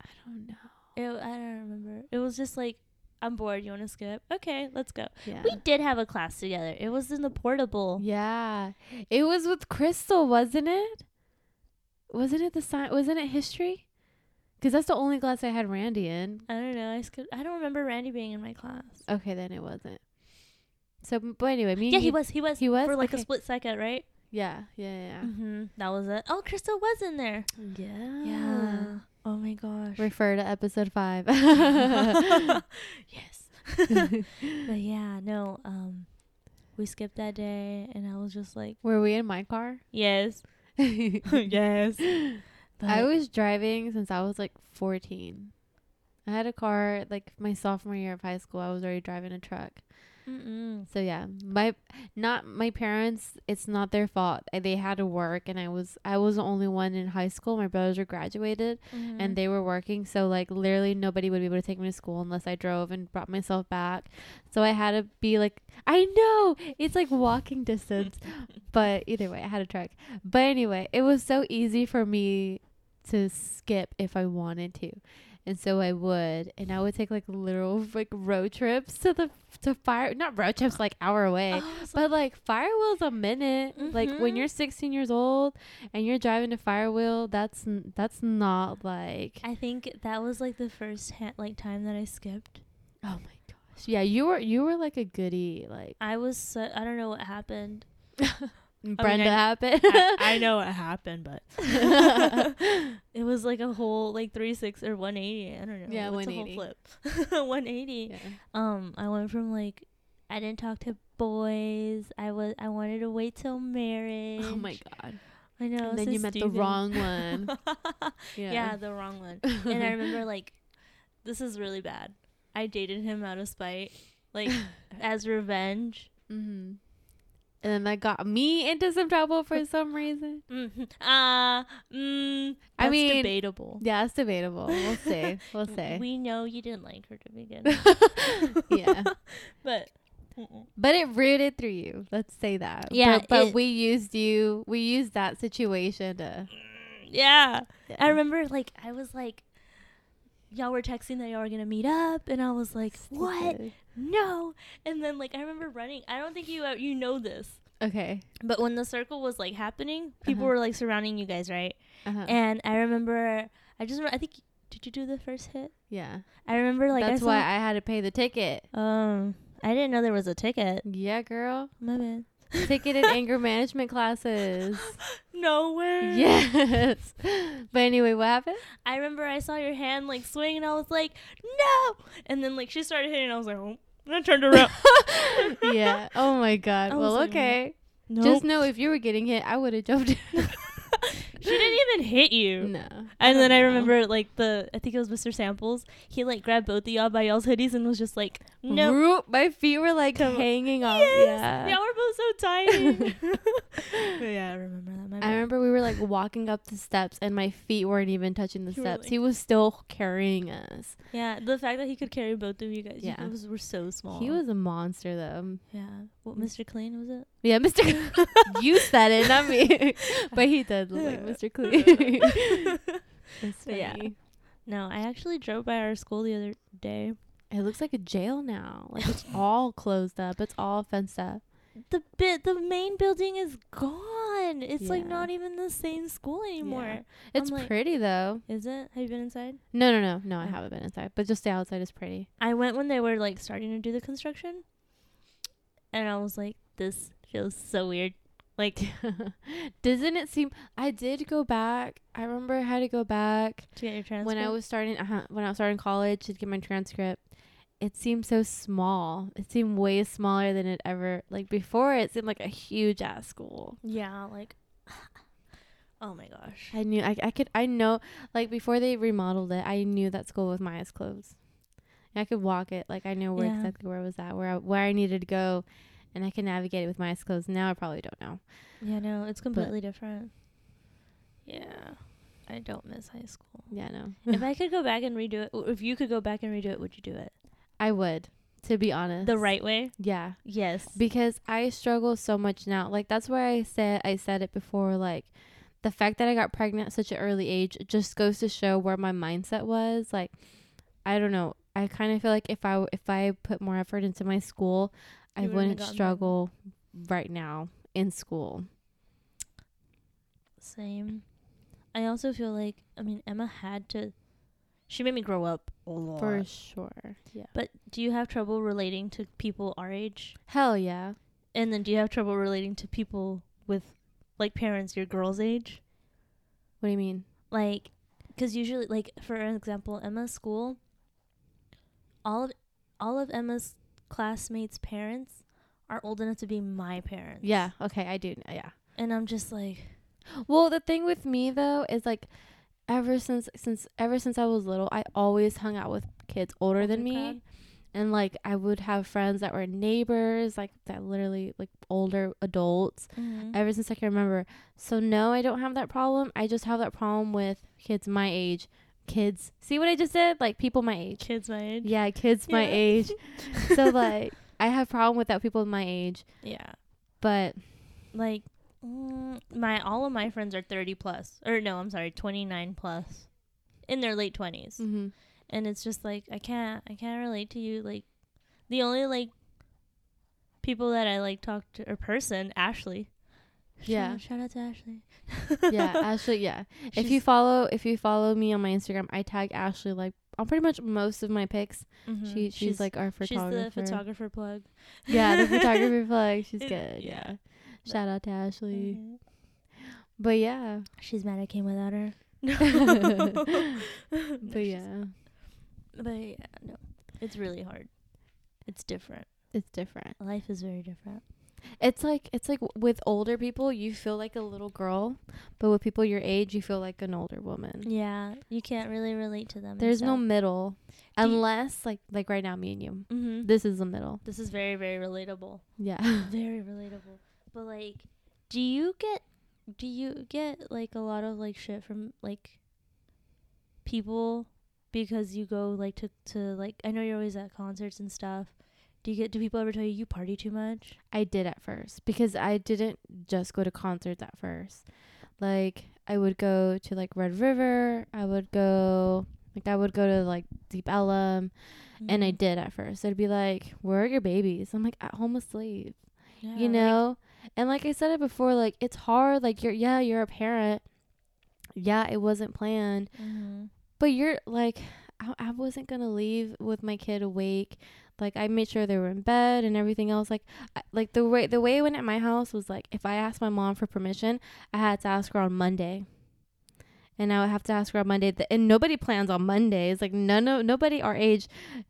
I don't know. It, I don't remember. It was just like. I'm bored. You want to skip? Okay, let's go. Yeah. We did have a class together. It was in the portable. yeah. It was with Crystal, wasn't it? Wasn't it the sci- wasn't it history? Cuz that's the only class I had Randy in. I don't know. I skipped. I don't remember Randy being in my class. Okay, then it wasn't. So, but anyway, me Yeah, you- he was. He was. He was? for like Okay. a split second, right? Yeah, yeah, yeah. Mm-hmm. That was it. Oh, Crystal was in there. Yeah. Yeah. Oh my gosh. Refer to episode 5. yes. but yeah, no. Um, we skipped that day, and I was just like, Were we in my car? yes, yes. But I was driving since I was like 14. I had a car like my sophomore year of high school. I was already driving a truck. Mm-mm. So yeah, my not my parents. It's not their fault. They had to work, and I was I was the only one in high school. My brothers were graduated, Mhm. and they were working. So like literally nobody would be able to take me to school unless I drove and brought myself back. So I had to be like I know it's like walking distance, but either way I had a truck. But anyway, it was so easy for me to skip if I wanted to. And so I would, and I would take like literal like road trips to the to fire not road trips like hour away, Oh, but like Firewheel's a minute. Like when Mhm. you're 16 years old and you're driving to Firewheel, that's n- that's not like I think that was like the first ha- like time that I skipped. oh my gosh. Yeah, you were you were like a goody like I was so, I don't know what happened. Brenda I- happened. I, I know what happened, but it was like a whole like three six or one eighty. I don't know. Yeah, 180. whole flip. one eighty. yeah. Um, I went from like I didn't talk to boys. I was I wanted to wait till marriage. Oh my god. I know. And then so you met the wrong one. yeah. Yeah. the wrong one. and I remember like this is really bad. I dated him out of spite, like as revenge. hmm And then that got me into some trouble for some reason. Mm-hmm. Uh, mm, I mean, debatable. Yeah, it's debatable. We'll see. We'll see. We know you didn't like her to begin. yeah. but mm-mm. But it rooted through you. Let's say that. Yeah, But, but it- we used you. We used that situation to. yeah, Yeah. I remember like I was like, y'all were texting that y'all were gonna meet up, and I was like, what? Stupid. No. And then like I remember running. I don't think you uh, you know this, Okay. but when the circle was like happening, people Uh-huh. were like surrounding you guys, right? Uh-huh. And I remember, I just remember, I think did you do the first hit? yeah. I remember like That's I why I had to pay the ticket. um I didn't know there was a ticket. Yeah, girl. My bad. Ticket and anger management classes. No way. Yes. But anyway, what happened? I remember I saw your hand like swing and I was like, no. And then like she started hitting. And I was like, oh. And I turned around. yeah. Oh my god. I Well, like, okay. Just know if you were getting hit, I would have jumped. she didn't even hit you. no. And then don't I remember like the I think it was Mr. Samples. He like grabbed both of y'all by y'all's hoodies and was just like, no. Roop, my feet were like Come- hanging off. Yes, Yeah. y'all were both so tiny. Yeah, I remember that. My I bad. remember we were like walking up the steps and my feet weren't even touching the You steps. like- he was still carrying us. Yeah, the fact that he could carry both of you guys, Yeah. you guys were so small. He was a monster though. yeah. What Mr. Clean was it? Yeah, Mr. you said it, not me. but he did look like Mr. Clean. it's But yeah. No, I actually drove by our school the other day. It looks like a jail now. Like it's all closed up. It's all fenced up. The bit, the main building is gone. It's like Yeah. not even the same school anymore. It's like- pretty though. Is it? Have you been inside? No, no, no, no. I Oh. haven't been inside, but just the outside is pretty. I went when they were like starting to do the construction, and I was like, "This feels so weird." Like Doesn't it seem? I did go back. I remember I had to go back to get your transcript. when I was starting. Uh, when I was starting college to get my transcript. It seemed so small. It seemed way smaller than it ever like before. It seemed like a huge ass school. yeah, like, oh my gosh. I knew I, I could I know like before they remodeled it, I knew that school was Maya's closed. I could walk it like I know where Yeah. exactly where I was at, where I, where I needed to go, and I could navigate it with my eyes closed. Now I probably don't know. Yeah, no, it's completely different. Yeah, I don't miss high school. Yeah, no. if I could go back and redo it, if you could go back and redo it, would you do it I would, to be honest. the right way? Yeah, Yes. because I struggle so much now. Like that's why I said I said it before. Like the fact that I got pregnant at such an early age just goes to show where my mindset was. Like I don't know. I kind of feel like if I if I put more effort into my school, I You wouldn't wouldn't struggle right now in school. Same. I also feel like I mean Emma had to. She made me grow up a lot. For sure. Yeah. But do you have trouble relating to people our age? Hell yeah. And then do you have trouble relating to people with like parents your girl's age? What do you mean? Like, because usually, like for example, Emma's school, all of all of Emma's classmates' parents are old enough to be my parents. Yeah. Okay. I do. Yeah. And I'm just like, Well, the thing with me though is like ever since since ever since I was little, I always hung out with kids older than me. crowd? And like I would have friends that were neighbors, like that literally like older adults mhm. ever since I can remember. So no, I don't have that problem. I just have that problem with kids my age. Kids. See what I just did? Like people my age. kids my age. Yeah, kids my age. so like I have problem with that people my age, Yeah. but Like Mm, my all of my friends are 30 plus or no i'm sorry 29 plus in their late 20s Mm-hmm. and it's just like i can't i can't relate to you like the only like people that i like talk to or person ashley Yeah. shout, out to ashley Yeah, Ashley. Yeah, if you follow if you follow me on my Instagram, I tag Ashley like on pretty much most of my pics. Mhm. She she's, like our photographer. she's the photographer plug Yeah, the photographer plug. She's good. Yeah. yeah. Shout out to Ashley. Mhm. But yeah. she's mad i came without her But yeah, but yeah no it's really hard it's different it's different. life is very different It's like it's like with older people, you feel like a little girl, but with people your age, you feel like an older woman. yeah you can't really relate to them There's no middle, Do unless like like right now, me and you. Mhm. This is the middle. This is very, very relatable. Yeah. Very relatable. But like, do you get do you get like a lot of like shit from like people because you go like to to like I know you're always at concerts and stuff. Do you get do people ever tell you you party too much? I did at first because I didn't just go to concerts at first. Like I would go to like Red River. I would go like I would go to like Deep Ellum, and I Mhm. did at first. It'd be like, "Where are your babies?" I'm like at home asleep. Yeah, you like- know and like i said it before like it's hard like you're yeah you're a parent yeah it wasn't planned Mhm. but you're like I, I wasn't gonna leave with my kid awake like i made sure they were in bed and everything else like I, like the way the way it went at my house was like if i asked my mom for permission i had to ask her on monday and I would have to ask her on Monday. Th- and nobody plans on Mondays. Like none of nobody our age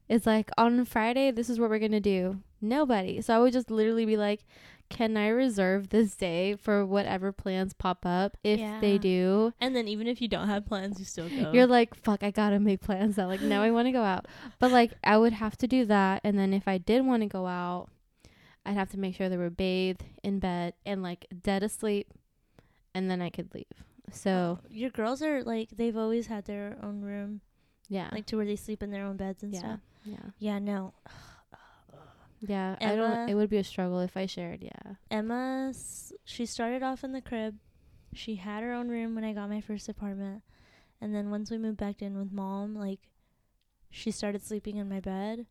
is like on Friday. This is what we're gonna do. Nobody. So I would just literally be like, "Can I reserve this day for whatever plans pop up? If they do, And then even if you don't have plans, you still go. you're like, fuck, I gotta make plans now. Like now I want to go out. But like I would have to do that, and then if I did want to go out, I'd have to make sure they were bathed in bed and like dead asleep, and then I could leave. So your girls are like they've always had their own room, yeah, like to where they sleep in their own beds and yeah, stuff. yeah. Yeah, no. Yeah, I don't. It would be a struggle if I shared. Yeah, Emma, she started off in the crib. She had her own room when I got my first apartment. And then once we moved back in with mom, like, she started sleeping in my bed.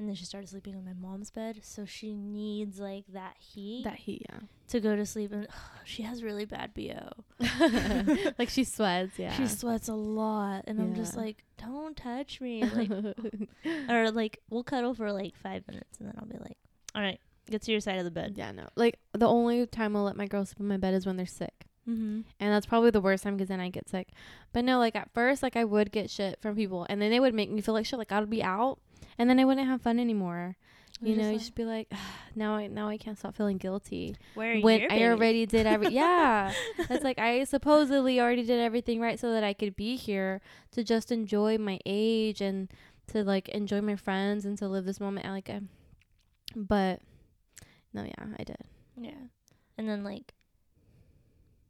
And then she started sleeping on my mom's bed. So she needs, like, that heat that heat. Yeah, to go to sleep. And she has really bad BO. like she sweats. Yeah, She sweats a lot. And I'm just like, don't touch me. Like, or, like, we'll cuddle for, like, five minutes. And then I'll be like, all right, get to your side of the bed. yeah, no. Like the only time I'll let my girl sleep in my bed is when they're sick. Mm-hmm. And that's probably the worst time because then I get sick. But no, like at first, like I would get shit from people, and then they would make me feel like shit. Like I would be out, and then I wouldn't have fun anymore. You know, you just be like, now I now I can't stop feeling guilty where are when I already did every. yeah, it's like I supposedly already did everything right so that I could be here to just enjoy my age and to like enjoy my friends and to live this moment. Like, uh, but no, yeah, I did. Yeah. And then like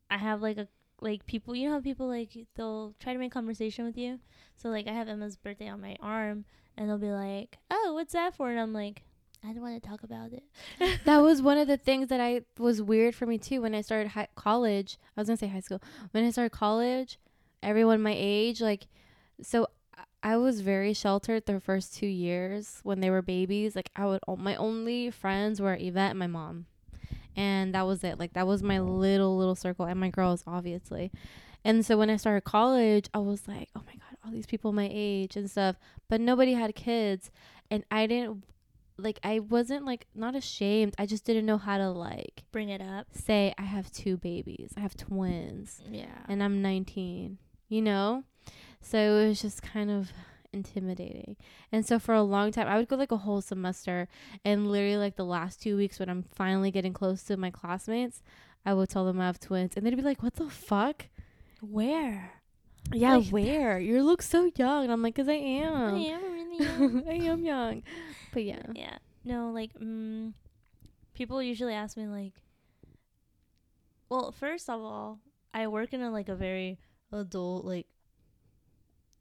I have like a like people you know how people like they'll try to make conversation with you. So like I have Emma's birthday on my arm and they'll be like, "Oh, what's that for?" And I'm like, "I don't want to talk about it." that was one of the things that I was weird for me too when I started hi- college. I was gonna say high school. When I started college, everyone my age, like, so I- I was very sheltered the first two years when they were babies. Like, I would my only friends were Yvette and my mom, and that was it. Like, that was my little little circle, and my girls obviously. And so when I started college, I was like, oh my god, all these people my age and stuff, but nobody had kids, and I didn't like I wasn't like not ashamed. I just didn't know how to like Bring it up. say I have two babies. I have twins Yeah. and I'm 19, you know? So it was just kind of intimidating. And so for a long time, I would go like a whole semester and literally like the last 2 weeks when I'm finally getting close to my classmates, I would tell them I have twins and they'd be like, "What the fuck?" Where? Yeah, Like- where? You look so young. And I'm like, "Cuz I am. I am." am really young. I am young. But yeah. yeah. No, like mm, people usually ask me like Well, first of all, I work in a like a very adult like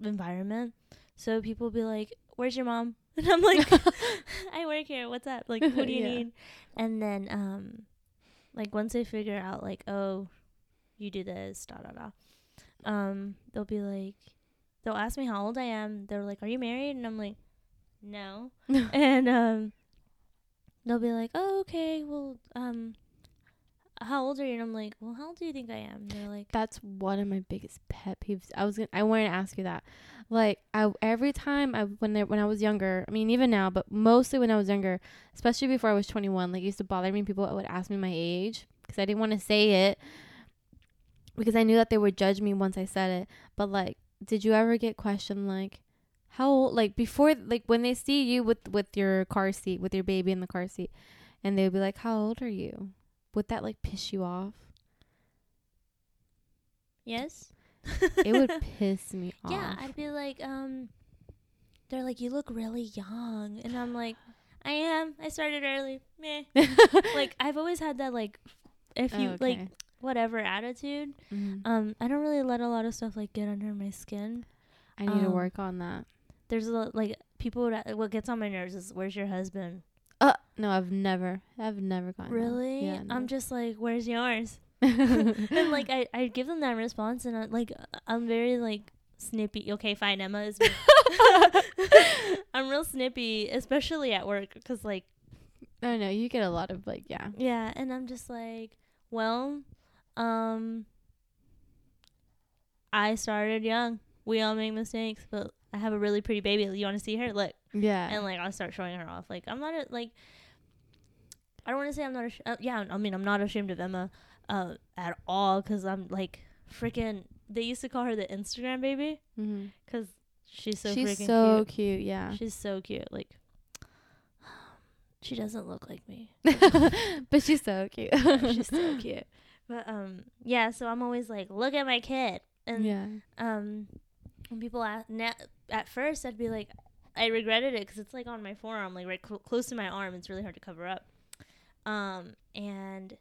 environment. So people be like, "Where's your mom?" And I'm like, "I work here. What's up? Like, what do you Yeah. need?" And then um like once they figure out like oh you do this da da da um they'll be like they'll ask me how old i am. They're like are you married? And i'm like no. And um they'll be like oh okay. Well um how old are you? And i'm like well how old do you think i am? And they're like That's one of my biggest pet peeves. I was gonna, I wanted to ask you that. Like I every time I when I, when I was younger, I mean even now, but mostly when I was younger, especially before I was 21, like it used to bother me. People would ask me my age because I didn't want to say it because I knew that they would judge me once I said it. But like, did you ever get questioned like how old like before like when they see you with with your car seat with your baby in the car seat and they'd be like, "How old are you?" Would that like piss you off? yes It would piss me off. yeah i'd be like um they're like you look really young and i'm like i am i started early meh like I've always had that like if you like whatever attitude. Mhm. Um I don't really let a lot of stuff like get under my skin. I need to um, work on that. There's a lot like people would a- what gets on my nerves is where's your husband? Uh, no, I've never, I've never gotten. that. Really? Yeah. I'm just like where's yours? and like I I give them that response and I, like I'm very like snippy. Okay, fine, Emma is. I'm real snippy, especially at work cuz like I know you get a lot of like, yeah. Yeah, and I'm just like, well, um I started young. We all make mistakes, but I have a really pretty baby. You want to see her? Look. Yeah. And like I'll start showing her off. Like I'm not a, like I don't want to say I'm not ash- uh, yeah, I mean I'm not ashamed of Emma uh at all cuz I'm like freaking they used to call her the Instagram baby hmm cuz she's so She's so cute. cute. Yeah. She's so cute. Like she doesn't look like me. but she's so cute. she's so cute. But um, yeah. So I'm always like, look at my kid, and yeah. um, when people ask, na- at first I'd be like, I regretted it because it's like on my forearm, like right cl- close to my arm. It's really hard to cover up. Um, and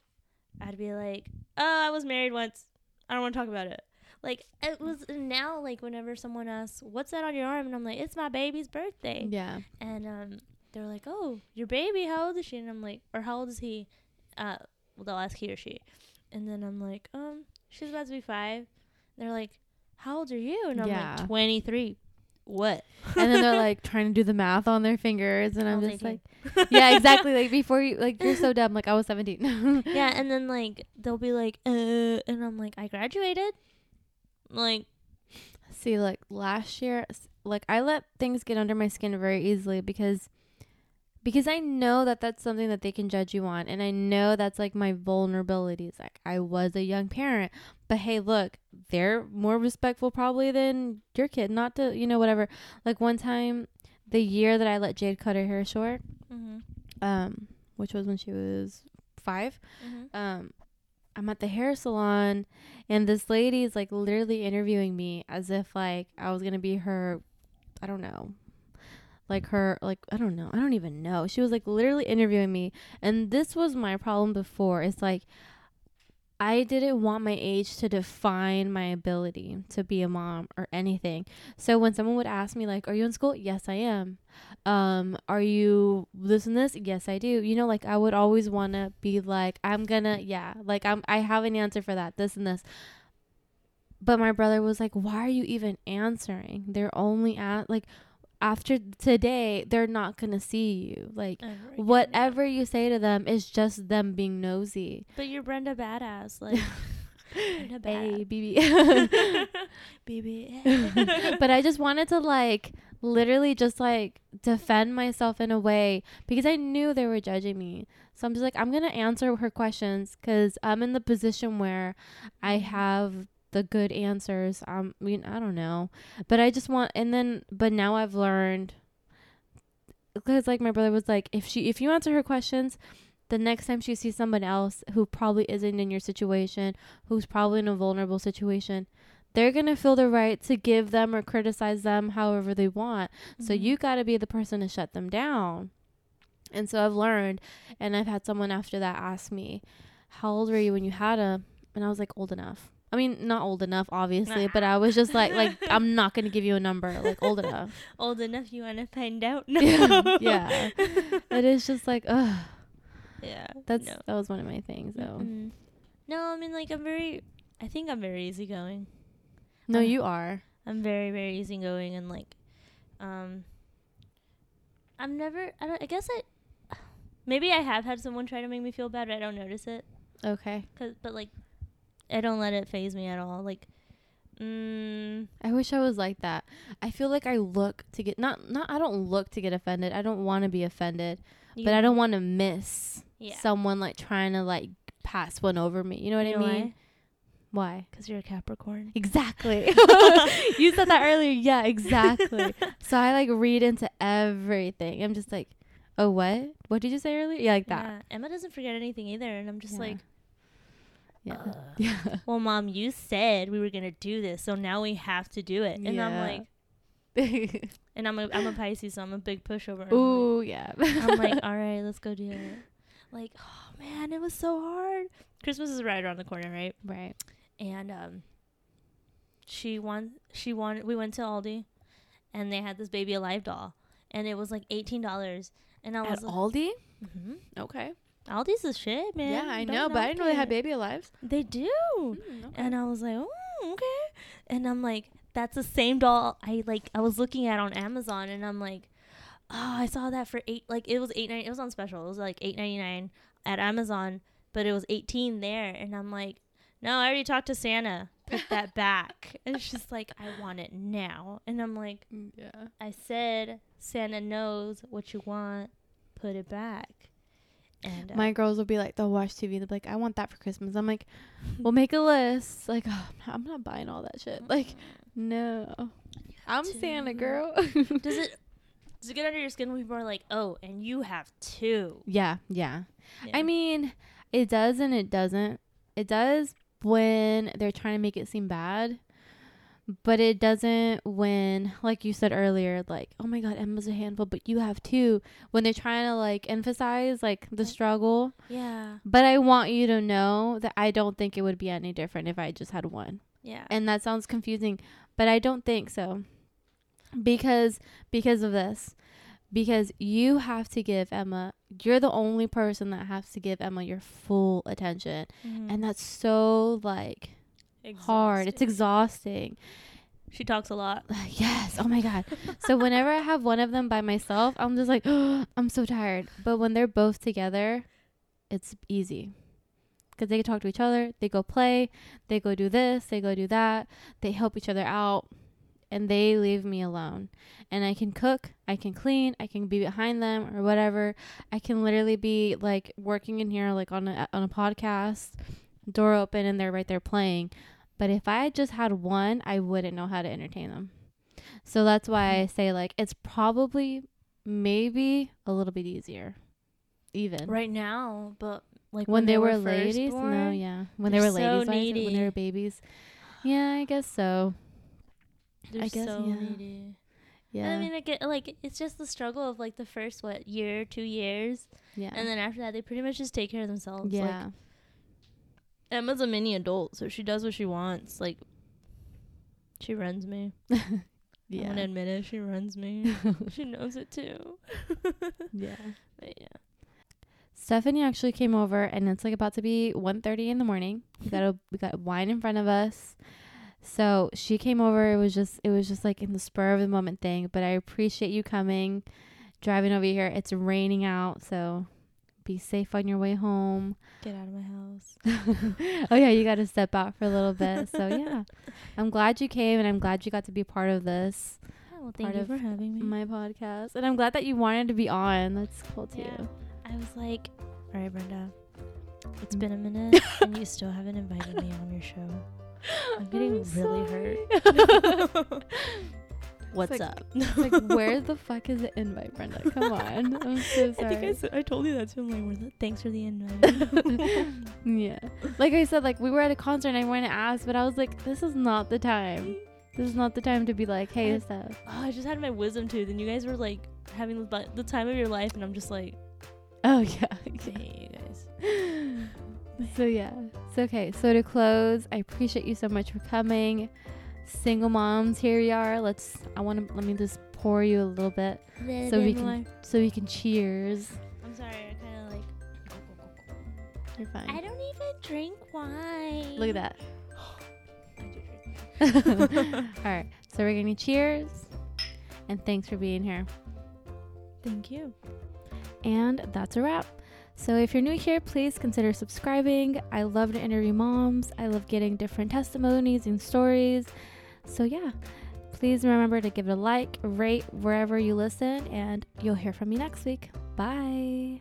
I'd be like, oh, I was married once. I don't want to talk about it. Like it was now, like whenever someone asks, "What's that on your arm?" and I'm like, "It's my baby's birthday." Yeah. and um, they're like, "Oh, your baby? How old is she?" And I'm like, "Or how old is he?" Uh, well, they'll ask he or she, and then I'm like, "Um, she's about to be five. They're like, "How old are you?" And I'm Yeah. like, "23." What? and then they're like trying to do the math on their fingers, and I'm I'll just like, yeah, exactly. Like before you, like you're so dumb. Like I was 17. yeah, and then like they'll be like, "Uh," and I'm like, "I graduated." Like, See, like last year, like I let things get under my skin very easily because because I know that that's something that they can judge you on, and I know that's like my vulnerabilities. Like I was a young parent, but hey, look, they're more respectful probably than your kid. Not to you know whatever. Like one time, the year that I let Jade cut her hair short, mm-hmm, um, which was when she was five mm-hmm. um I'm at the hair salon and this lady is like literally interviewing me as if like I was gonna be her I don't know like her like I don't know I don't even know she was like literally interviewing me and this was my problem before it's like I didn't want my age to define my ability to be a mom or anything. So when someone would ask me like, "Are you in school?" Yes, I am. Um, are you this and this? Yes, I do. You know, like I would always want to be like, I'm gonna, yeah, like I'm, I have an answer for that, this and this. But my brother was like, "Why are you even answering? They're only at like." After today, they're not gonna see you. Like Ever whatever you say to them is just them being nosy. But you're Brenda Badass, like Brenda Hey, Bad. BB. baby. but I just wanted to like literally just like defend myself in a way because I knew they were judging me. So I'm just like I'm going to answer her questions cuz I'm in the position where I Mhm. have the good answers. Um, I mean, I don't know. But I just want and then but now I've learned because like my brother was like if she if you answer her questions the next time she sees someone else who probably isn't in your situation, who's probably in a vulnerable situation, they're going to feel the right to give them or criticize them however they want. So Mhm. you got to be the person to shut them down. And so I've learned, and I've had someone after that ask me, How old were you when you had him? And I was like, Old enough. I mean, not old enough, obviously, but I was just like, like I'm not gonna give you a number, like old enough. old enough you want to find out? No. Yeah. It is just like, ugh. Yeah. That's no. that was one of my things though. Mm-mm. No, I mean like I'm very. I think I'm very easygoing. No, Uh, you are. I'm very very easygoing and like, um. I'm never. I don't. I guess I. Maybe I have had someone try to make me feel bad, but I don't notice it. Okay. Cause, but like, I don't let it faze me at all. Like, mm, I wish I was like that. I feel like I look to get not not I don't look to get offended. I don't want to be offended, you but I don't want to miss Yeah. someone like trying to like pass one over me. You know what You I know mean? Why? Because you're a Capricorn. Exactly. you said that earlier. Yeah, exactly. so I like read into everything. I'm just like, oh, what? What did you say earlier? Yeah, like that. Yeah. Emma doesn't forget anything either, and I'm just Yeah. like, Yeah. "Ugh." Yeah. well, mom, you said we were gonna do this, so now we have to do it. And I'm like, and I'm a I'm a Pisces, so I'm a big pushover. I'm like- Ooh, yeah. I'm like, all right, let's go do it. Like, oh man, it was so hard. Christmas is right around the corner, right? right. And um, she won. She wanted. We went to Aldi, and they had this baby alive doll, and it was like eighteen dollars. And I was At like, Aldi? hmm Okay. Aldi's the shit, man. yeah, I Don't know, but I didn't know they had baby alive. They do. Mm, And I was like, oh, okay. And I'm like, that's the same doll I like. I was looking at on Amazon, and I'm like, oh, I saw that for eight. Like it was eight nine. It was on special. It was like eight ninety nine at Amazon, but it was eighteen there. And I'm like, no, I already talked to Santa. Put that back. And she's like, I want it now. And I'm like, yeah. I said Santa knows what you want. Put it back. And uh, My girls will be like, they'll watch TV. They'll be like, I want that for Christmas. I'm like, we'll make a list. Like, oh, I'm not buying all that shit. Like, no. I'm Santa, to. girl. does it does it get under your skin when people are like, oh, and you have two? yeah, yeah. Yeah. I mean, it does and it doesn't. It does when they're trying to make it seem bad, but it doesn't when, like you said earlier, like, oh my God, Emma's a handful, but you have two. When they're trying to like emphasize like the struggle. yeah, But I want you to know that I don't think it would be any different if I just had one. yeah, And that sounds confusing, but I don't think so. Because because of this. Because you have to give Emma you're the only person that has to give Emma your full attention. Mhm. And that's so like hard. It's exhausting. she talks a lot. yes. Oh my god. so whenever I have one of them by myself, I'm just like I'm so tired. But when they're both together, it's easy. Cuz they can talk to each other, they go play, they go do this, they go do that, they help each other out and they leave me alone. And I can cook, I can clean, I can be behind them or whatever. I can literally be like working in here like on a on a podcast, door open and they're right there playing. But if I had just had one, I wouldn't know how to entertain them. So that's why I mm-hmm. say like it's probably maybe a little bit easier. Even Right now, but like when, they, were, first ladies, no, yeah, when they were so ladies, when when they were babies, yeah, I guess so. they're I guess, so yeah. needy. Yeah, I mean, I get like it's just the struggle of like the first what year, two years, yeah, and then after that they pretty much just take care of themselves. Like, yeah, Emma's a mini adult, so she does what she wants. Like, she runs me. yeah, I want to admit it. She runs me. she knows it too. yeah. But yeah. Stephanie actually came over, and it's like about to be 1.30 in the morning. We got a we got wine in front of us, so she came over. It was just it was just like in the spur of the moment thing. But I appreciate you coming, driving over here. It's raining out, so be safe on your way home. Get out of my house. oh yeah, you got to step out for a little bit. So yeah, I'm glad you came, and I'm glad you got to be part of this Oh, well, thank you for having me. my podcast, and I'm glad that you wanted to be on. That's cool too. Yeah. I was like, all right, Brenda, it's mm. been a minute and you still haven't invited me on your show. I'm getting really hurt. hurt. What's like- up? Like, where the fuck is the invite, Brenda? Come on. I'm so I sorry. think I, I told you that too. I'm like, thanks for the invite. yeah. Like I said, like we were at a concert and I wanted to ask, but I was like, this is not the time. This is not the time to be like, hey, I- stuff. oh, I just had my wisdom tooth, and you guys were like having the, the time of your life, and I'm just like, Oh yeah. hey, you guys. so yeah. It's okay. So to close, I appreciate you so much for coming. Single moms, here we are. Let's I wanna let me just pour you a little bit So we can- so we can cheers. I'm sorry, I kind of like. You're fine. I don't even drink wine. Look at that. I do drink All right. So we're to cheers. And thanks for being here. Thank you. And that's a wrap. So if you're new here, please consider subscribing. I love to interview moms. I love getting different testimonies and stories. So yeah, please remember to give it a like, rate wherever you listen, and you'll hear from me next week. Bye.